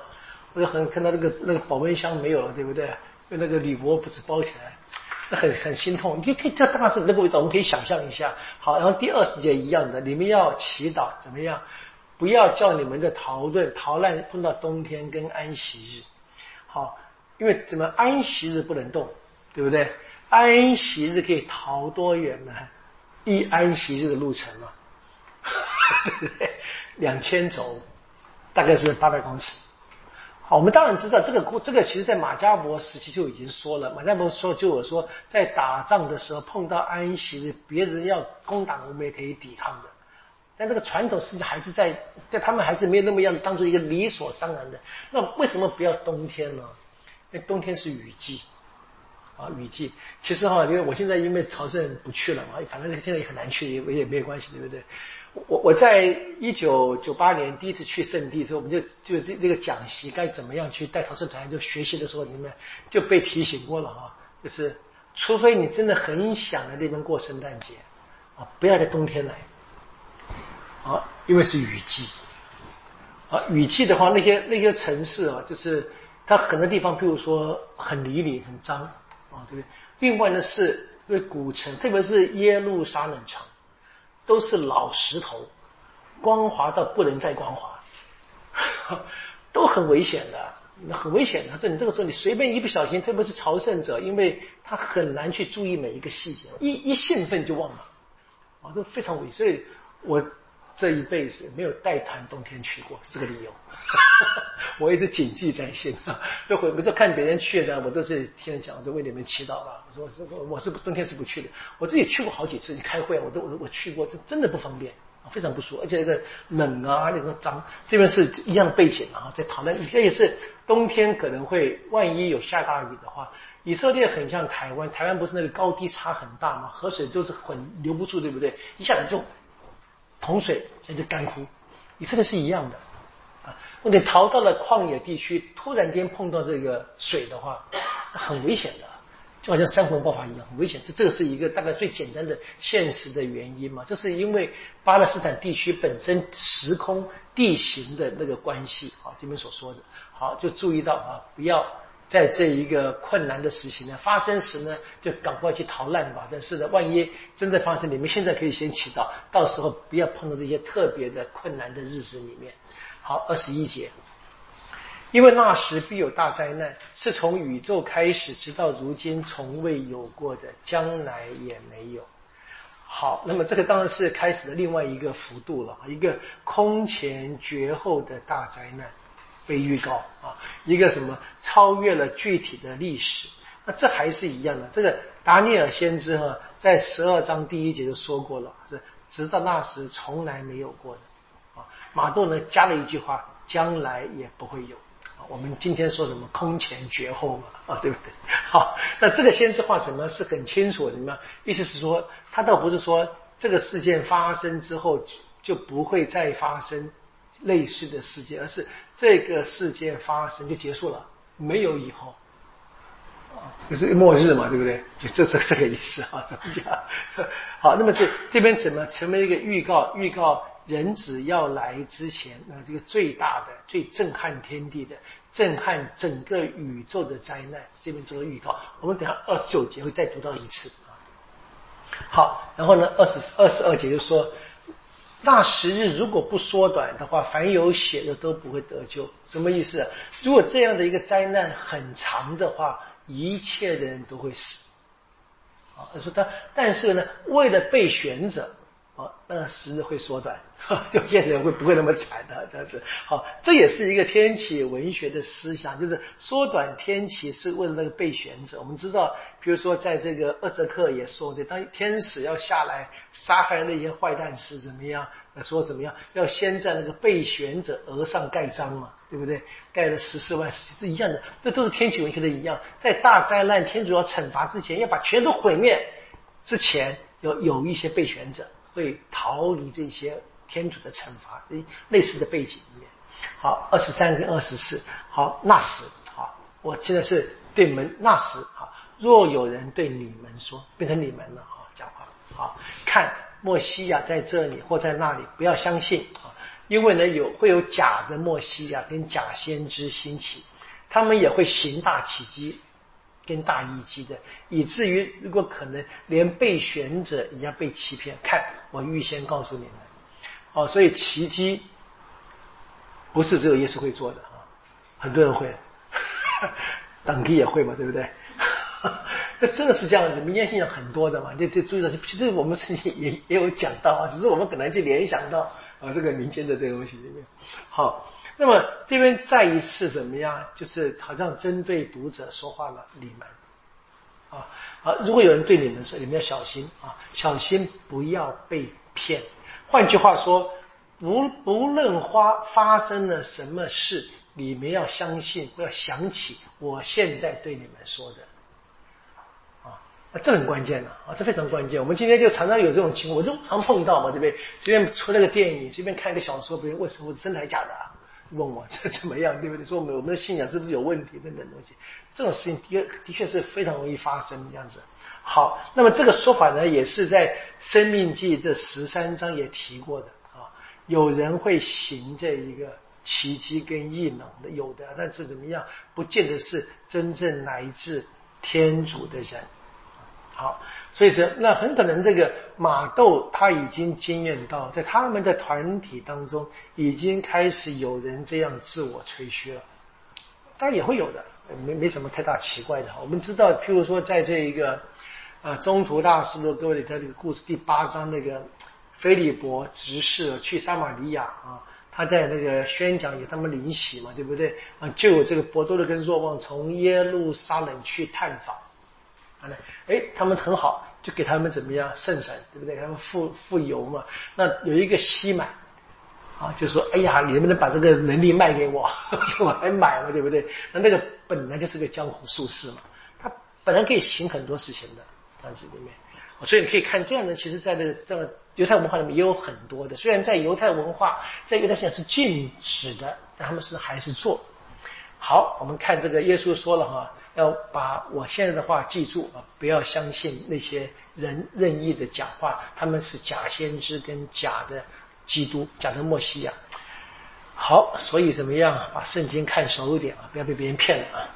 或者很看到那个那个保温箱没有了，对不对？用那个铝箔不是包起来，那很很心痛。你就可以这大概是那个味道，我们可以想象一下。好，然后第二世界一样的，你们要祈祷怎么样？不要叫你们的逃论逃难碰到冬天跟安息日。好，因为怎么安息日不能动，对不对？安息日可以逃多远呢？一安息日的路程嘛，对不对？两千轴，大概是八百公尺。好，我们当然知道这个这个，其实在马加伯时期就已经说了。马加伯说就有说，在打仗的时候碰到安息日，别人要攻打我们也可以抵抗的。但这个传统实际还是在，但他们还是没有那么样当做一个理所当然的。那为什么不要冬天呢？因为冬天是雨季。啊，雨季其实哈，因为我现在因为朝圣不去了嘛，反正现在也很难去，也也没有关系，对不对？我我在一九九八年第一次去圣地的时候，我们就就这那个讲习该怎么样去带朝圣团就学习的时候，你们就被提醒过了啊，就是除非你真的很想在那边过圣诞节啊，不要在冬天来啊，因为是雨季啊，雨季的话，那些那些城市啊，就是它很多地方，譬如说很泥泞、很脏。啊，对不对？另外呢，是因为古城，特别是耶路撒冷城，都是老石头，光滑到不能再光滑，都很危险的，很危险的。所以你这个时候，你随便一不小心，特别是朝圣者，因为他很难去注意每一个细节，一一兴奋就忘了，啊，这非常危险。所以我。这一辈子没有带团冬天去过，是个理由。我一直谨记在心啊。这回不是看别人去的，我都是听人讲，就为你们祈祷吧。我说是，我是冬天是不去的。我自己去过好几次，你开会，我都我我去过，真真的不方便，非常不舒服，而且那个冷啊，那个脏。这边是一样背景啊，在讨论。这也是冬天可能会，万一有下大雨的话，以色列很像台湾，台湾不是那个高低差很大吗？河水都是很留不住，对不对？一下子就。洪水甚至干枯，以色列是一样的啊。你逃到了旷野地区，突然间碰到这个水的话，很危险的，就好像山洪爆发一样，很危险。这这个是一个大概最简单的现实的原因嘛。这是因为巴勒斯坦地区本身时空地形的那个关系啊。这边所说的，好就注意到啊，不要。在这一个困难的时期呢，发生时呢，就赶快去逃难吧。但是呢，万一真的发生，你们现在可以先祈祷，到时候不要碰到这些特别的困难的日子里面。好，二十一节，因为那时必有大灾难，是从宇宙开始，直到如今从未有过的，将来也没有。好，那么这个当然是开始的另外一个幅度了，一个空前绝后的大灾难。被预告啊，一个什么超越了具体的历史？那这还是一样的。这个达尼尔先知哈，在十二章第一节就说过了，是直到那时从来没有过的啊。马窦呢加了一句话，将来也不会有。我们今天说什么空前绝后嘛啊，对不对？好，那这个先知话什么是很清楚的嘛？意思是说，他倒不是说这个事件发生之后就不会再发生。类似的事件，而是这个事件发生就结束了，没有以后啊，就是末日嘛，对不对？就这这这个意思啊，怎么讲？好，那么是这边怎么成为一个预告？预告人子要来之前，那这个最大的、最震撼天地的、震撼整个宇宙的灾难，这边做了预告。我们等下二十九节会再读到一次啊。好，然后呢，二十二十二节就说。大时日如果不缩短的话，凡有血的都不会得救。什么意思？如果这样的一个灾难很长的话，一切的人都会死。啊，他说他，但是呢，为了被选者，哦，那时日会缩短，有些人会不会那么惨的这样子。好，这也是一个天启文学的思想，就是缩短天启是为了那个备选者。我们知道，比如说在这个厄泽克也说的，当天使要下来杀害那些坏蛋时，怎么样？说怎么样？要先在那个备选者额上盖章嘛，对不对？盖了十四万，是一样的。这都是天启文学的一样，在大灾难天主要惩罚之前，要把全都毁灭之前，有有一些备选者。会逃离这些天主的惩罚，类似的背景里面。好，二十三跟二十四。好，那时，好，我现在是对门那时，好，若有人对你们说，变成你们了，哈，讲话，好，看莫西亚在这里或在那里，不要相信啊，因为呢有会有假的莫西亚跟假先知兴起，他们也会行大奇迹。跟大一级的，以至于如果可能，连被选者也要被欺骗。看，我预先告诉你们，哦，所以奇迹不是只有耶稣会做的啊，很多人会，等级也会嘛，对不对？那 真的是这样子，民间信仰很多的嘛，就就注意到，其实我们圣经也也有讲到啊，只是我们可能就联想到啊这个民间的这个东西里面，好。那么这边再一次怎么样？就是好像针对读者说话了，你们啊啊！如果有人对你们说，你们要小心啊，小心不要被骗。换句话说，不不论发发生了什么事，你们要相信，要想起我现在对你们说的这很关键的啊，这非常关键。我们今天就常常有这种情况，我就常碰到嘛，对不对？随便出了个电影，随便看一个小说，别人问什么真的假的？啊问我这怎么样，对不对？说我们我们的信仰是不是有问题等等东西，这种事情的的确是非常容易发生这样子。好，那么这个说法呢，也是在《生命记》这十三章也提过的啊。有人会行这一个奇迹跟异能的，有的，但是怎么样，不见得是真正来自天主的人。好。所以这那很可能这个马窦他已经经验到，在他们的团体当中已经开始有人这样自我吹嘘了，当然也会有的，没没什么太大奇怪的。我们知道，譬如说在这一个啊中途大师的各位他这个故事第八章那个菲利伯执事去撒玛利亚啊，他在那个宣讲给他们灵洗嘛，对不对啊？就有这个伯多禄跟若望从耶路撒冷去探访。哎，他们很好，就给他们怎么样圣神，对不对？他们富富有嘛。那有一个西满啊，就说：“哎呀，你能不能把这个能力卖给我？我还买嘛，对不对？”那那个本来就是个江湖术士嘛，他本来可以行很多事情的，这样子里面。所以你可以看这样的，其实在这个这个犹太文化里面也有很多的。虽然在犹太文化，在犹太信仰是禁止的，但他们是还是做。好，我们看这个耶稣说了哈。要把我现在的话记住啊！不要相信那些人任意的讲话，他们是假先知跟假的基督，假的墨西亚。好，所以怎么样？把圣经看熟一点啊，不要被别人骗了啊！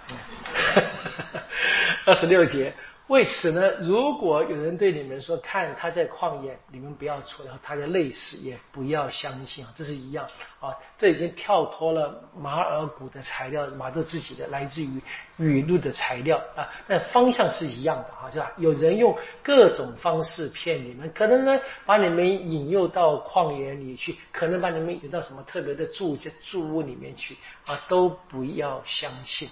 二十六节。为此呢，如果有人对你们说看他在旷野，你们不要出来，他在累死也不要相信啊，这是一样啊，这已经跳脱了马尔谷的材料，马德自己的来自于语录的材料啊，但方向是一样的啊，是吧？有人用各种方式骗你们，可能呢把你们引诱到旷野里去，可能把你们引到什么特别的住住屋里面去啊，都不要相信。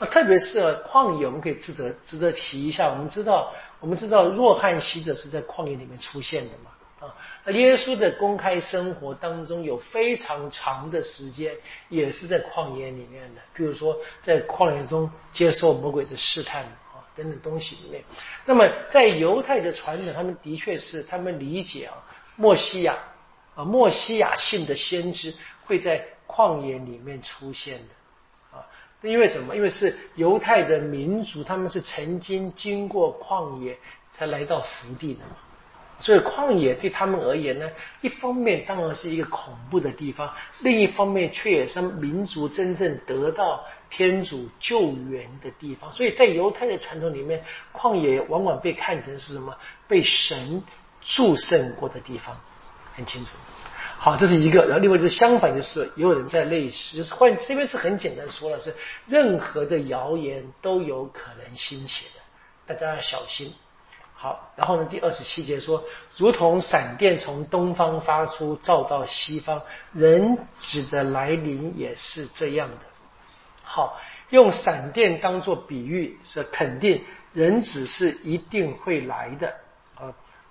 那特别是旷野，我们可以值得值得提一下。我们知道，我们知道若翰洗者是在旷野里面出现的嘛？啊，耶稣的公开生活当中有非常长的时间也是在旷野里面的，比如说在旷野中接受魔鬼的试探啊等等东西里面。那么在犹太的传统，他们的确是他们理解啊，墨西亚啊，墨西亚性的先知会在旷野里面出现的。因为什么？因为是犹太的民族，他们是曾经经过旷野才来到福地的嘛，所以旷野对他们而言呢，一方面当然是一个恐怖的地方，另一方面却也是民族真正得到天主救援的地方。所以在犹太的传统里面，旷野往往被看成是什么？被神祝圣过的地方，很清楚。好，这是一个，然后另外就是相反的是，也有人在类似，就是换这边是很简单说了，是任何的谣言都有可能兴起的，大家要小心。好，然后呢，第二十七节说，如同闪电从东方发出，照到西方，人子的来临也是这样的。好，用闪电当做比喻，是肯定人子是一定会来的，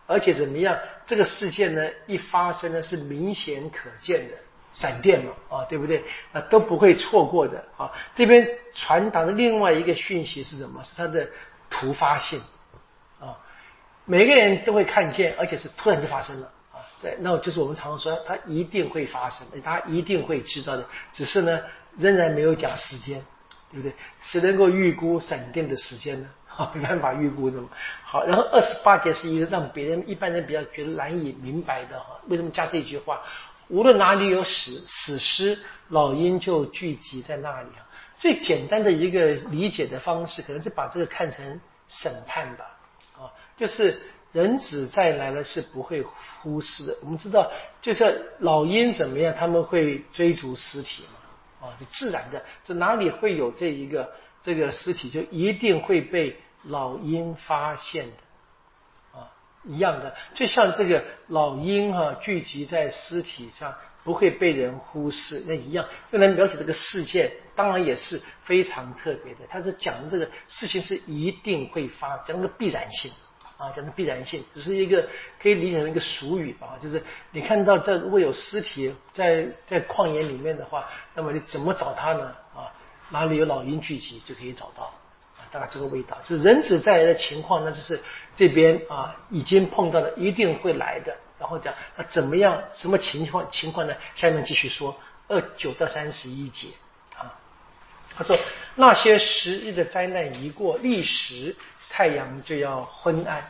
而且怎么样？这个事件呢，一发生呢，是明显可见的。闪电嘛，啊，对不对？啊，都不会错过的啊。这边传达的另外一个讯息是什么？是它的突发性啊。每个人都会看见，而且是突然就发生了啊。在那就是我们常常说，它一定会发生，它一定会知道的。只是呢，仍然没有讲时间，对不对？谁能够预估闪电的时间呢？啊，没办法预估的嘛。好，然后二十八节是一个让别人一般人比较觉得难以明白的哈。为什么加这句话？无论哪里有死死尸，老鹰就聚集在那里啊。最简单的一个理解的方式，可能是把这个看成审判吧。啊，就是人子再来了是不会忽视的。我们知道，就是老鹰怎么样，他们会追逐尸体嘛。啊，是自然的，就哪里会有这一个这个尸体，就一定会被老鹰发现的啊。一样的，就像这个老鹰哈聚集在尸体上不会被人忽视，那一样用来描写这个事件，当然也是非常特别的。他是讲的这个事情是一定会发，讲个必然性啊，讲的必然性，只是一个可以理解成一个俗语吧，就是你看到这如果有尸体在在旷野里面的话，那么你怎么找它呢？啊，哪里有老鹰聚集就可以找到。大概这个味道，是人子再来的情况呢，就是这边啊已经碰到了，一定会来的。然后讲那怎么样，什么情况情况呢？下面继续说二九到三十一节啊。他说那些时日的灾难一过，立时太阳就要昏暗，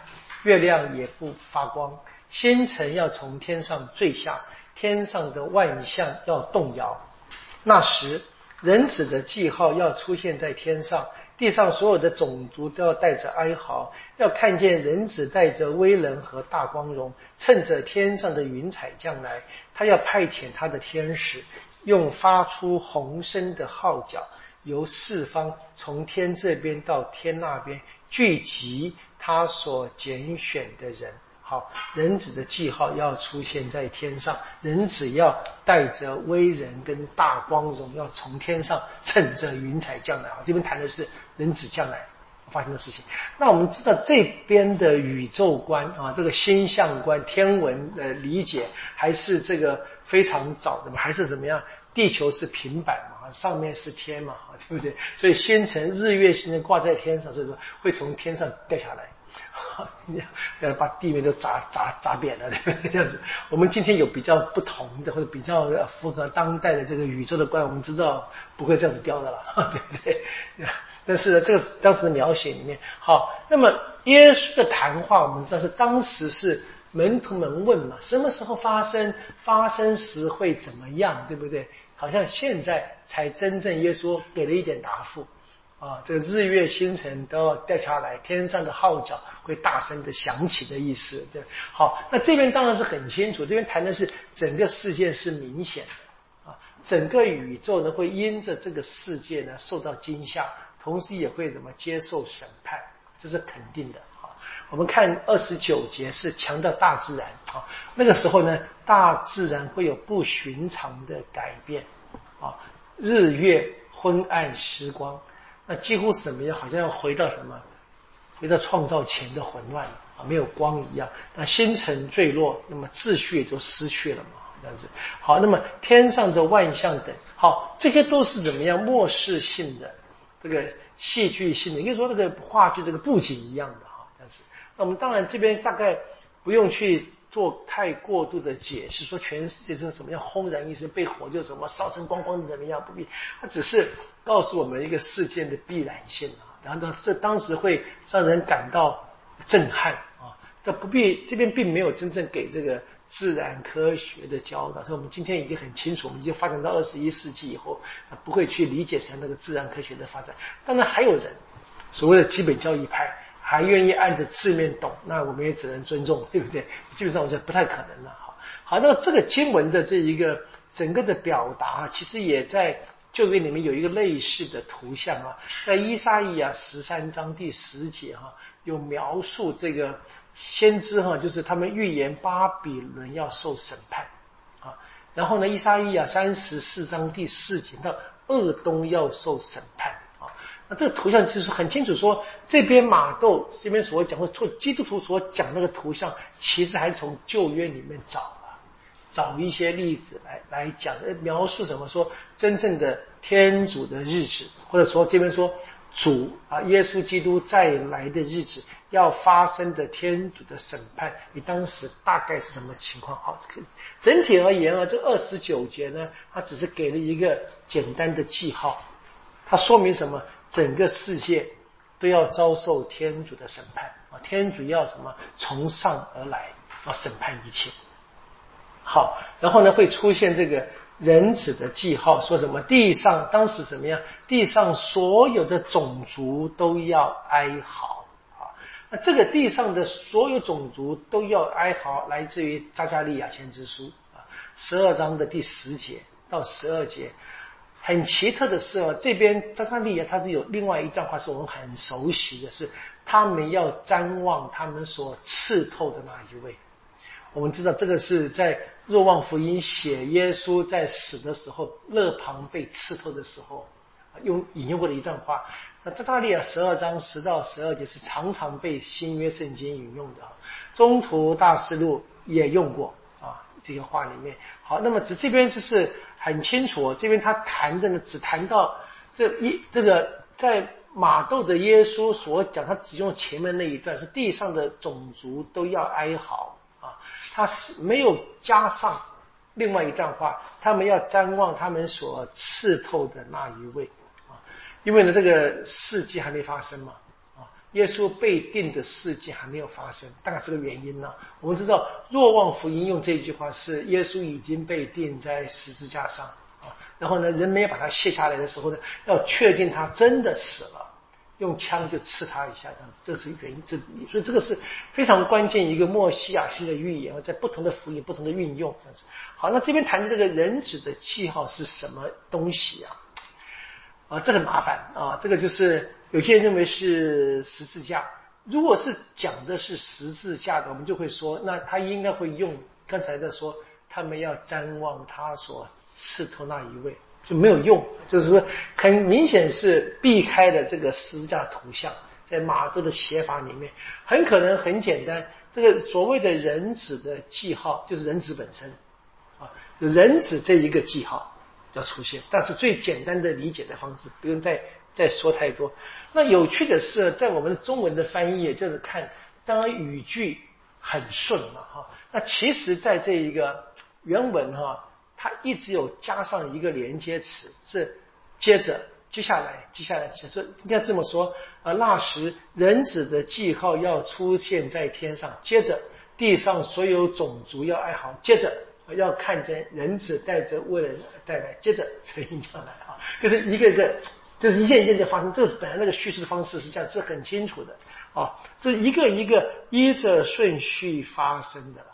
月亮也不发光，星辰要从天上坠下，天上的万象要动摇。那时人子的记号要出现在天上。地上所有的种族都要带着哀嚎，要看见人子带着威能和大光荣，趁着天上的云彩将来，他要派遣他的天使，用发出洪声的号角，由四方从天这边到天那边聚集他所拣选的人。好，人子的记号要出现在天上，人子要带着威人跟大光荣，要从天上乘着云彩降来。啊，这边谈的是人子将来发生的事情。那我们知道这边的宇宙观啊，这个星象观、天文的理解，还是这个非常早的嘛？还是怎么样？地球是平板嘛，上面是天嘛，对不对？所以星辰、日月星辰挂在天上，所以说会从天上掉下来。要把地面都砸砸砸扁了，对不对这样子。我们今天有比较不同的，或者比较符合当代的这个宇宙的观，我们知道不会这样子掉的了，对不对？但是呢，这个当时的描写里面，好，那么耶稣的谈话，我们知道是当时是门徒们问嘛，什么时候发生？发生时会怎么样？对不对？好像现在才真正耶稣给了一点答复。啊，这个日月星辰都要掉下来，天上的号角会大声的响起的意思。这好，那这边当然是很清楚，这边谈的是整个世界是明显的啊，整个宇宙呢会因着这个世界呢受到惊吓，同时也会怎么接受审判，这是肯定的啊。我们看二十九节是强调大自然啊，那个时候呢，大自然会有不寻常的改变啊，日月昏暗时光。那几乎是怎么样？好像要回到什么？回到创造前的混乱啊，没有光一样。那星辰坠落，那么秩序也就失去了嘛，这样子。好，那么天上的万象等，好，这些都是怎么样？末世性的这个戏剧性的，应该说那个话剧这个布景一样的哈，这样子。那我们当然这边大概不用去。做太过度的解释，说全世界是什么样轰然一声被火就什么烧成光光的怎么样不必，他只是告诉我们一个事件的必然性啊，然后呢，这当时会让人感到震撼啊，这不必这边并没有真正给这个自然科学的教导，所以我们今天已经很清楚，我们已经发展到二十一世纪以后，他不会去理解成那个自然科学的发展，当然还有人所谓的基本教义派。还愿意按着字面懂，那我们也只能尊重，对不对？基本上我觉得不太可能了。好，好，那这个经文的这一个整个的表达，其实也在旧约里面有一个类似的图像啊，在以撒意亚十三章第十节哈，有描述这个先知哈，就是他们预言巴比伦要受审判啊。然后呢，以撒意亚三十四章第四节到鄂东要受审判。那这个图像就是很清楚说，这边马窦这边所讲或做基督徒所讲那个图像，其实还从旧约里面找了。找一些例子来来讲，描述什么？说真正的天主的日子，或者说这边说主啊，耶稣基督再来的日子要发生的天主的审判，你当时大概是什么情况？好，整体而言啊，这二十九节呢，它只是给了一个简单的记号，它说明什么？整个世界都要遭受天主的审判啊，天主要什么？从上而来，要审判一切。好，然后呢会出现这个人子的记号，说什么地上当时怎么样？地上所有的种族都要哀嚎啊！那这个地上的所有种族都要哀嚎，来自于扎加利亚先知书啊，十二章的第十节到十二节。很奇特的是哦，这边扎加利亚他是有另外一段话是我们很熟悉的，是他们要瞻望他们所刺透的那一位。我们知道这个是在若望福音写耶稣在死的时候，肋旁被刺透的时候，用引用过的一段话。那扎加利亚十二章十到十二节是常常被新约圣经引用的，中途大师录也用过这些话里面。好，那么只这边就是很清楚，这边他谈的呢只谈到这一这个在马窦的耶稣所讲，他只用前面那一段，说地上的种族都要哀嚎啊。他是没有加上另外一段话，他们要瞻望他们所刺透的那一位啊，因为呢，这个事迹还没发生嘛，耶稣被定的事迹还没有发生，大概是个原因呢。我们知道，若望福音用这句话是耶稣已经被定在十字架上啊，然后呢，人没有把他卸下来的时候呢，要确定他真的死了。用枪就刺他一下，这样子，这是原因，这所以这个是非常关键一个莫西亚性的预言，在不同的福音、不同的运用，这样子。好，那这边谈的这个人子的记号是什么东西啊？啊，这很麻烦啊，这个就是有些人认为是十字架。如果是讲的是十字架的，我们就会说，那他应该会用刚才的说，他们要瞻望他所刺透那一位。就没有用，就是说很明显是避开了这个十字架图像，在马窦的写法里面，很可能很简单，这个所谓的人子的记号就是人子本身，啊，就人子这一个记号要出现，但是最简单的理解的方式，不用再再说太多。那有趣的是，在我们的中文的翻译，就是看当然语句很顺嘛，哈，那其实在这一个原文哈。它一直有加上一个连接词，是接着接下来接下来，其实应该这么说：呃，那时人子的记号要出现在天上，接着地上所有种族要哀嚎，接着要看见人子带着为人带来，接着才应将来啊，就是一个一个，这是一件一件的发生。这本来那个叙事的方式是这样，是很清楚的啊，这一个一个依着顺序发生的。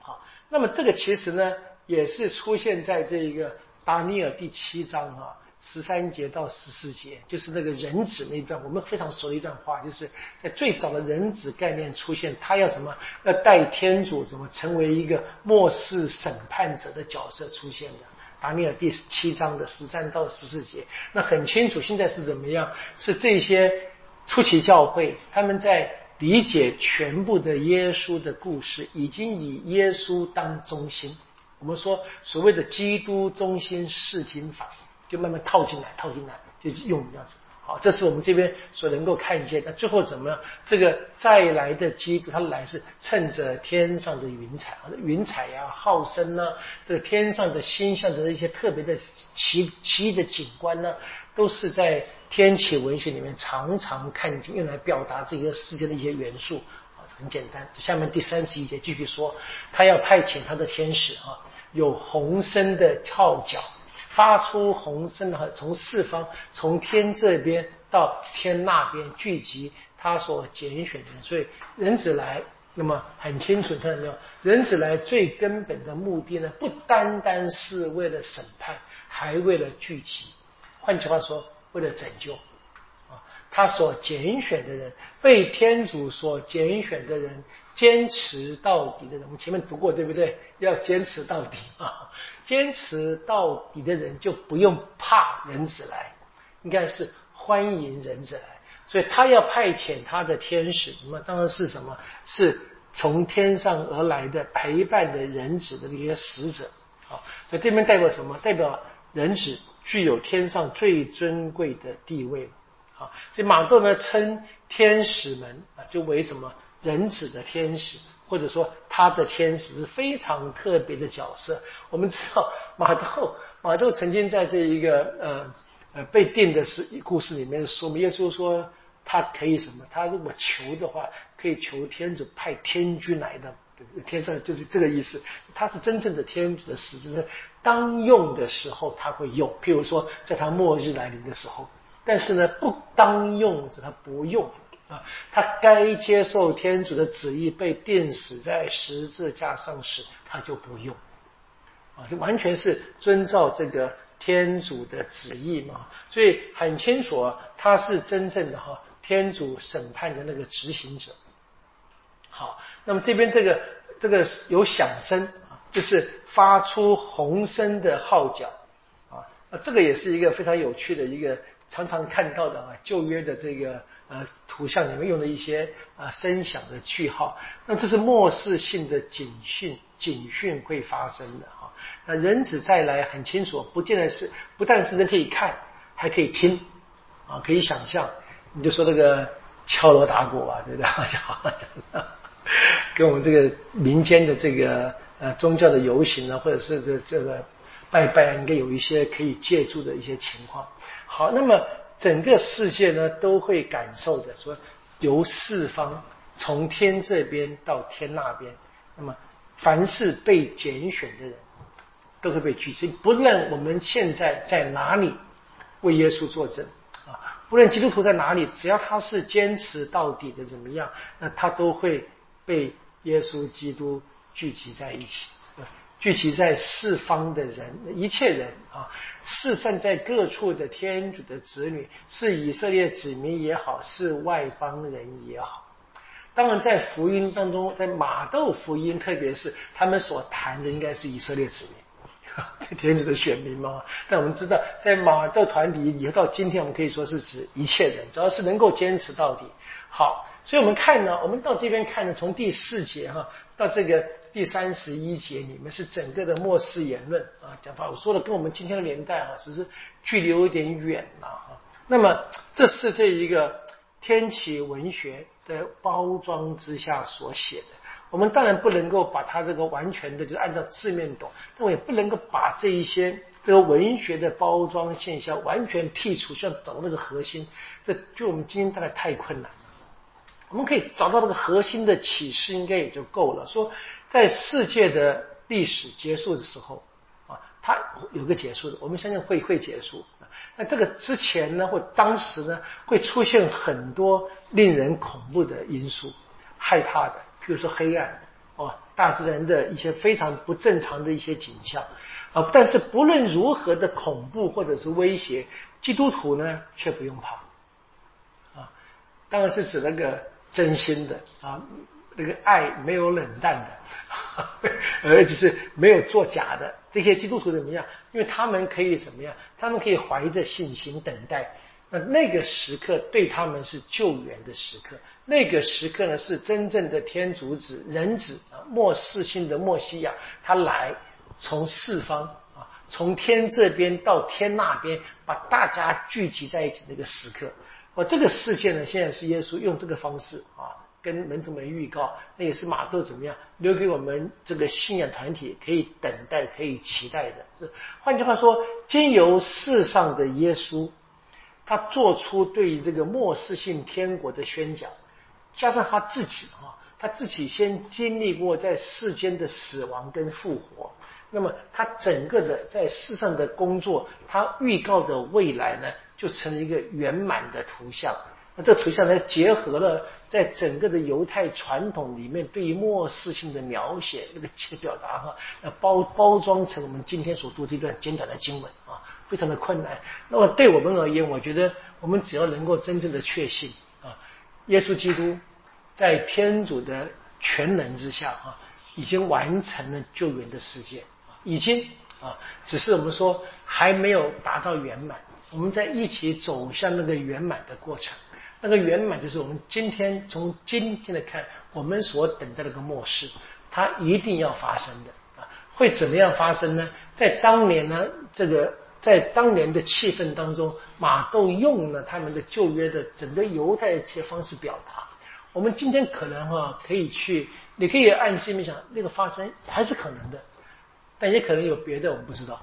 好，那么这个其实呢？也是出现在这一个达尼尔第七章啊，十三节到十四节，就是那个人子那一段，我们非常熟的一段话，就是在最早的人子概念出现，他要什么？要带天主怎么成为一个末世审判者的角色出现的？达尼尔第七章的十三到十四节，那很清楚，现在是怎么样？是这些初期教会他们在理解全部的耶稣的故事，已经以耶稣当中心。我们说所谓的基督中心释经法，就慢慢套进来，套进来就用这样子。好，这是我们这边所能够看见。那最后怎么样？这个再来的基督，他来是趁着天上的云彩啊，云彩呀、号声呢，这个天上的星象的一些特别的奇奇异的景观呢，都是在天启文学里面常常看见，用来表达这个世界的一些元素。啊很简单，下面第三十一节继续说，他要派遣他的天使啊，有红身的号角，发出红声的，从四方，从天这边到天那边聚集他所拣选的人。所以人子来，那么很清楚看到没有？人子来最根本的目的呢，不单单是为了审判，还为了聚集。换句话说，为了拯救啊，他所拣选的人，被天主所拣选的人，坚持到底的人，我们前面读过对不对？要坚持到底啊，坚持到底的人就不用怕人子来，应该是欢迎人子来，所以他要派遣他的天使，什么？当然是什么？是从天上而来的陪伴的人子的这些使者。好，所以这边代表什么？代表人子具有天上最尊贵的地位。好，所以马窦呢称天使们啊，就为什么人子的天使，或者说他的天使是非常特别的角色。我们知道马窦，马窦曾经在这一个呃呃被定的是故事里面说，耶稣说他可以什么？他如果求的话，可以求天主派天君来的。天上就是这个意思，他是真正的天主的使者，当用的时候他会用。譬如说，在他末日来临的时候，但是呢，不当用时他不用啊。他该接受天主的旨意被钉死在十字架上时，他就不用啊，就完全是遵照这个天主的旨意嘛。所以很清楚啊，他是真正的哈天主审判的那个执行者。好。那么这边这个这个有响声啊，就是发出洪声的号角啊，那这个也是一个非常有趣的一个常常看到的啊旧约的这个呃图像里面用的一些啊声响的句号。那这是末世性的警讯，警讯会发生的哈。那人子再来很清楚，不见得是不但是人可以看，还可以听啊，可以想象。你就说这个敲锣打鼓啊，对不对？讲讲。跟我们这个民间的这个呃宗教的游行呢，或者是这这个拜拜，应该有一些可以借助的一些情况。好，那么整个世界呢都会感受着，说由四方从天这边到天那边，那么凡是被拣选的人都会被聚集，不论我们现在在哪里为耶稣作证啊，不论基督徒在哪里，只要他是坚持到底的怎么样，那他都会。被耶稣基督聚集在一起，聚集在四方的人，一切人啊，四散在各处的天主的子女，是以色列子民也好，是外邦人也好。当然，在福音当中，在马窦福音，特别是他们所谈的，应该是以色列子民，天主的选民嘛。但我们知道，在马窦团体以后到今天，我们可以说是指一切人，只要是能够坚持到底。好。所以，我们看呢，我们到这边看呢，从第四节哈到这个第三十一节你们是整个的末世言论啊讲法。我说的跟我们今天的年代啊，只是距离有点远了哈。那么，这是这一个天启文学的包装之下所写的。我们当然不能够把它这个完全的就按照字面懂，但我也不能够把这一些这个文学的包装现象完全剔除，像找那个核心，这就我们今天大概太困难。我们可以找到这个核心的启示，应该也就够了。说在世界的历史结束的时候啊，它有个结束的，我们相信会会结束。那这个之前呢，或当时呢，会出现很多令人恐怖的因素，害怕的，比如说黑暗哦，大自然的一些非常不正常的一些景象啊。但是不论如何的恐怖或者是威胁，基督徒呢却不用怕啊。当然是指那个。真心的啊，那个爱没有冷淡的，而且是没有作假的。这些基督徒怎么样？因为他们可以怎么样？他们可以怀着信心等待。那那个时刻对他们是救援的时刻，那个时刻呢是真正的天主子人子啊，末世性的莫西亚，他来从四方啊，从天这边到天那边，把大家聚集在一起那个时刻。我这个事件呢，现在是耶稣用这个方式啊，跟门徒们预告，那也是马窦怎么样留给我们这个信仰团体可以等待、可以期待的。是换句话说，经由世上的耶稣，他做出对于这个末世性天国的宣讲，加上他自己啊，他自己先经历过在世间的死亡跟复活，那么他整个的在世上的工作，他预告的未来呢？就成了一个圆满的图像。那这个图像呢，结合了在整个的犹太传统里面对于末世性的描写，那个的表达哈，要包包装成我们今天所读这段简短的经文啊，非常的困难。那么对我们而言，我觉得我们只要能够真正的确信啊，耶稣基督在天主的全能之下啊，已经完成了救援的世界，已经啊，只是我们说还没有达到圆满。我们在一起走向那个圆满的过程。那个圆满就是我们今天从今天来看，我们所等待的个末世，它一定要发生的啊！会怎么样发生呢？在当年呢，这个在当年的气氛当中，马窦用了他们的旧约的整个犹太的方式表达。我们今天可能哈可以去，你可以按字面想，那个发生还是可能的，但也可能有别的，我们不知道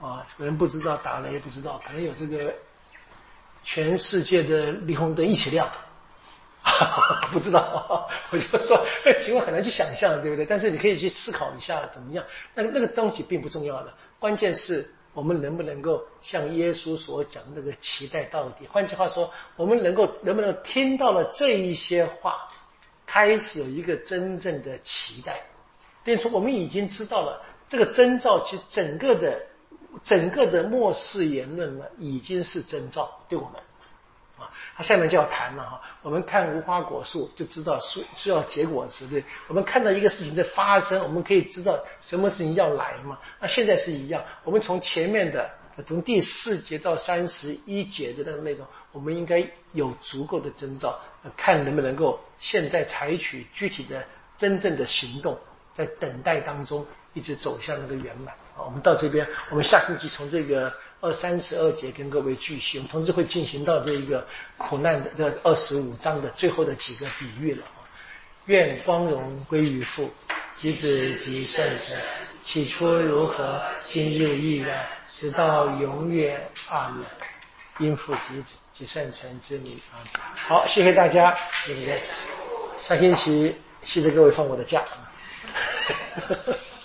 啊，可能不知道打雷，不知道，可能有这个。全世界的霓虹灯一起亮，不知道，我就说，情况很难去想象，对不对？但是你可以去思考一下怎么样。那那个东西并不重要的，关键是我们能不能够像耶稣所讲那个期待到底。换句话说，我们能够能不能听到了这一些话，开始有一个真正的期待。等于说，我们已经知道了这个征兆，其整个的。整个的末世言论呢，已经是征兆对我们啊。他下面就要谈了哈。我们看无花果树就知道需需要结果子，对。我们看到一个事情在发生，我们可以知道什么事情要来嘛。那现在是一样，我们从前面的从第四节到三十一节的那个内容，我们应该有足够的征兆，看能不能够现在采取具体的真正的行动，在等待当中一直走向那个圆满。我们到这边，我们下星期从这个二三十二节跟各位继续，我们同时会进行到这一个苦难的二十五章的最后的几个比喻了。愿光荣归于父，及子及圣神，起初如何，今日亦然，直到永远。阿门。因父及子及圣神之名啊。好，谢谢大家，谢谢。下星期谢谢各位放我的假。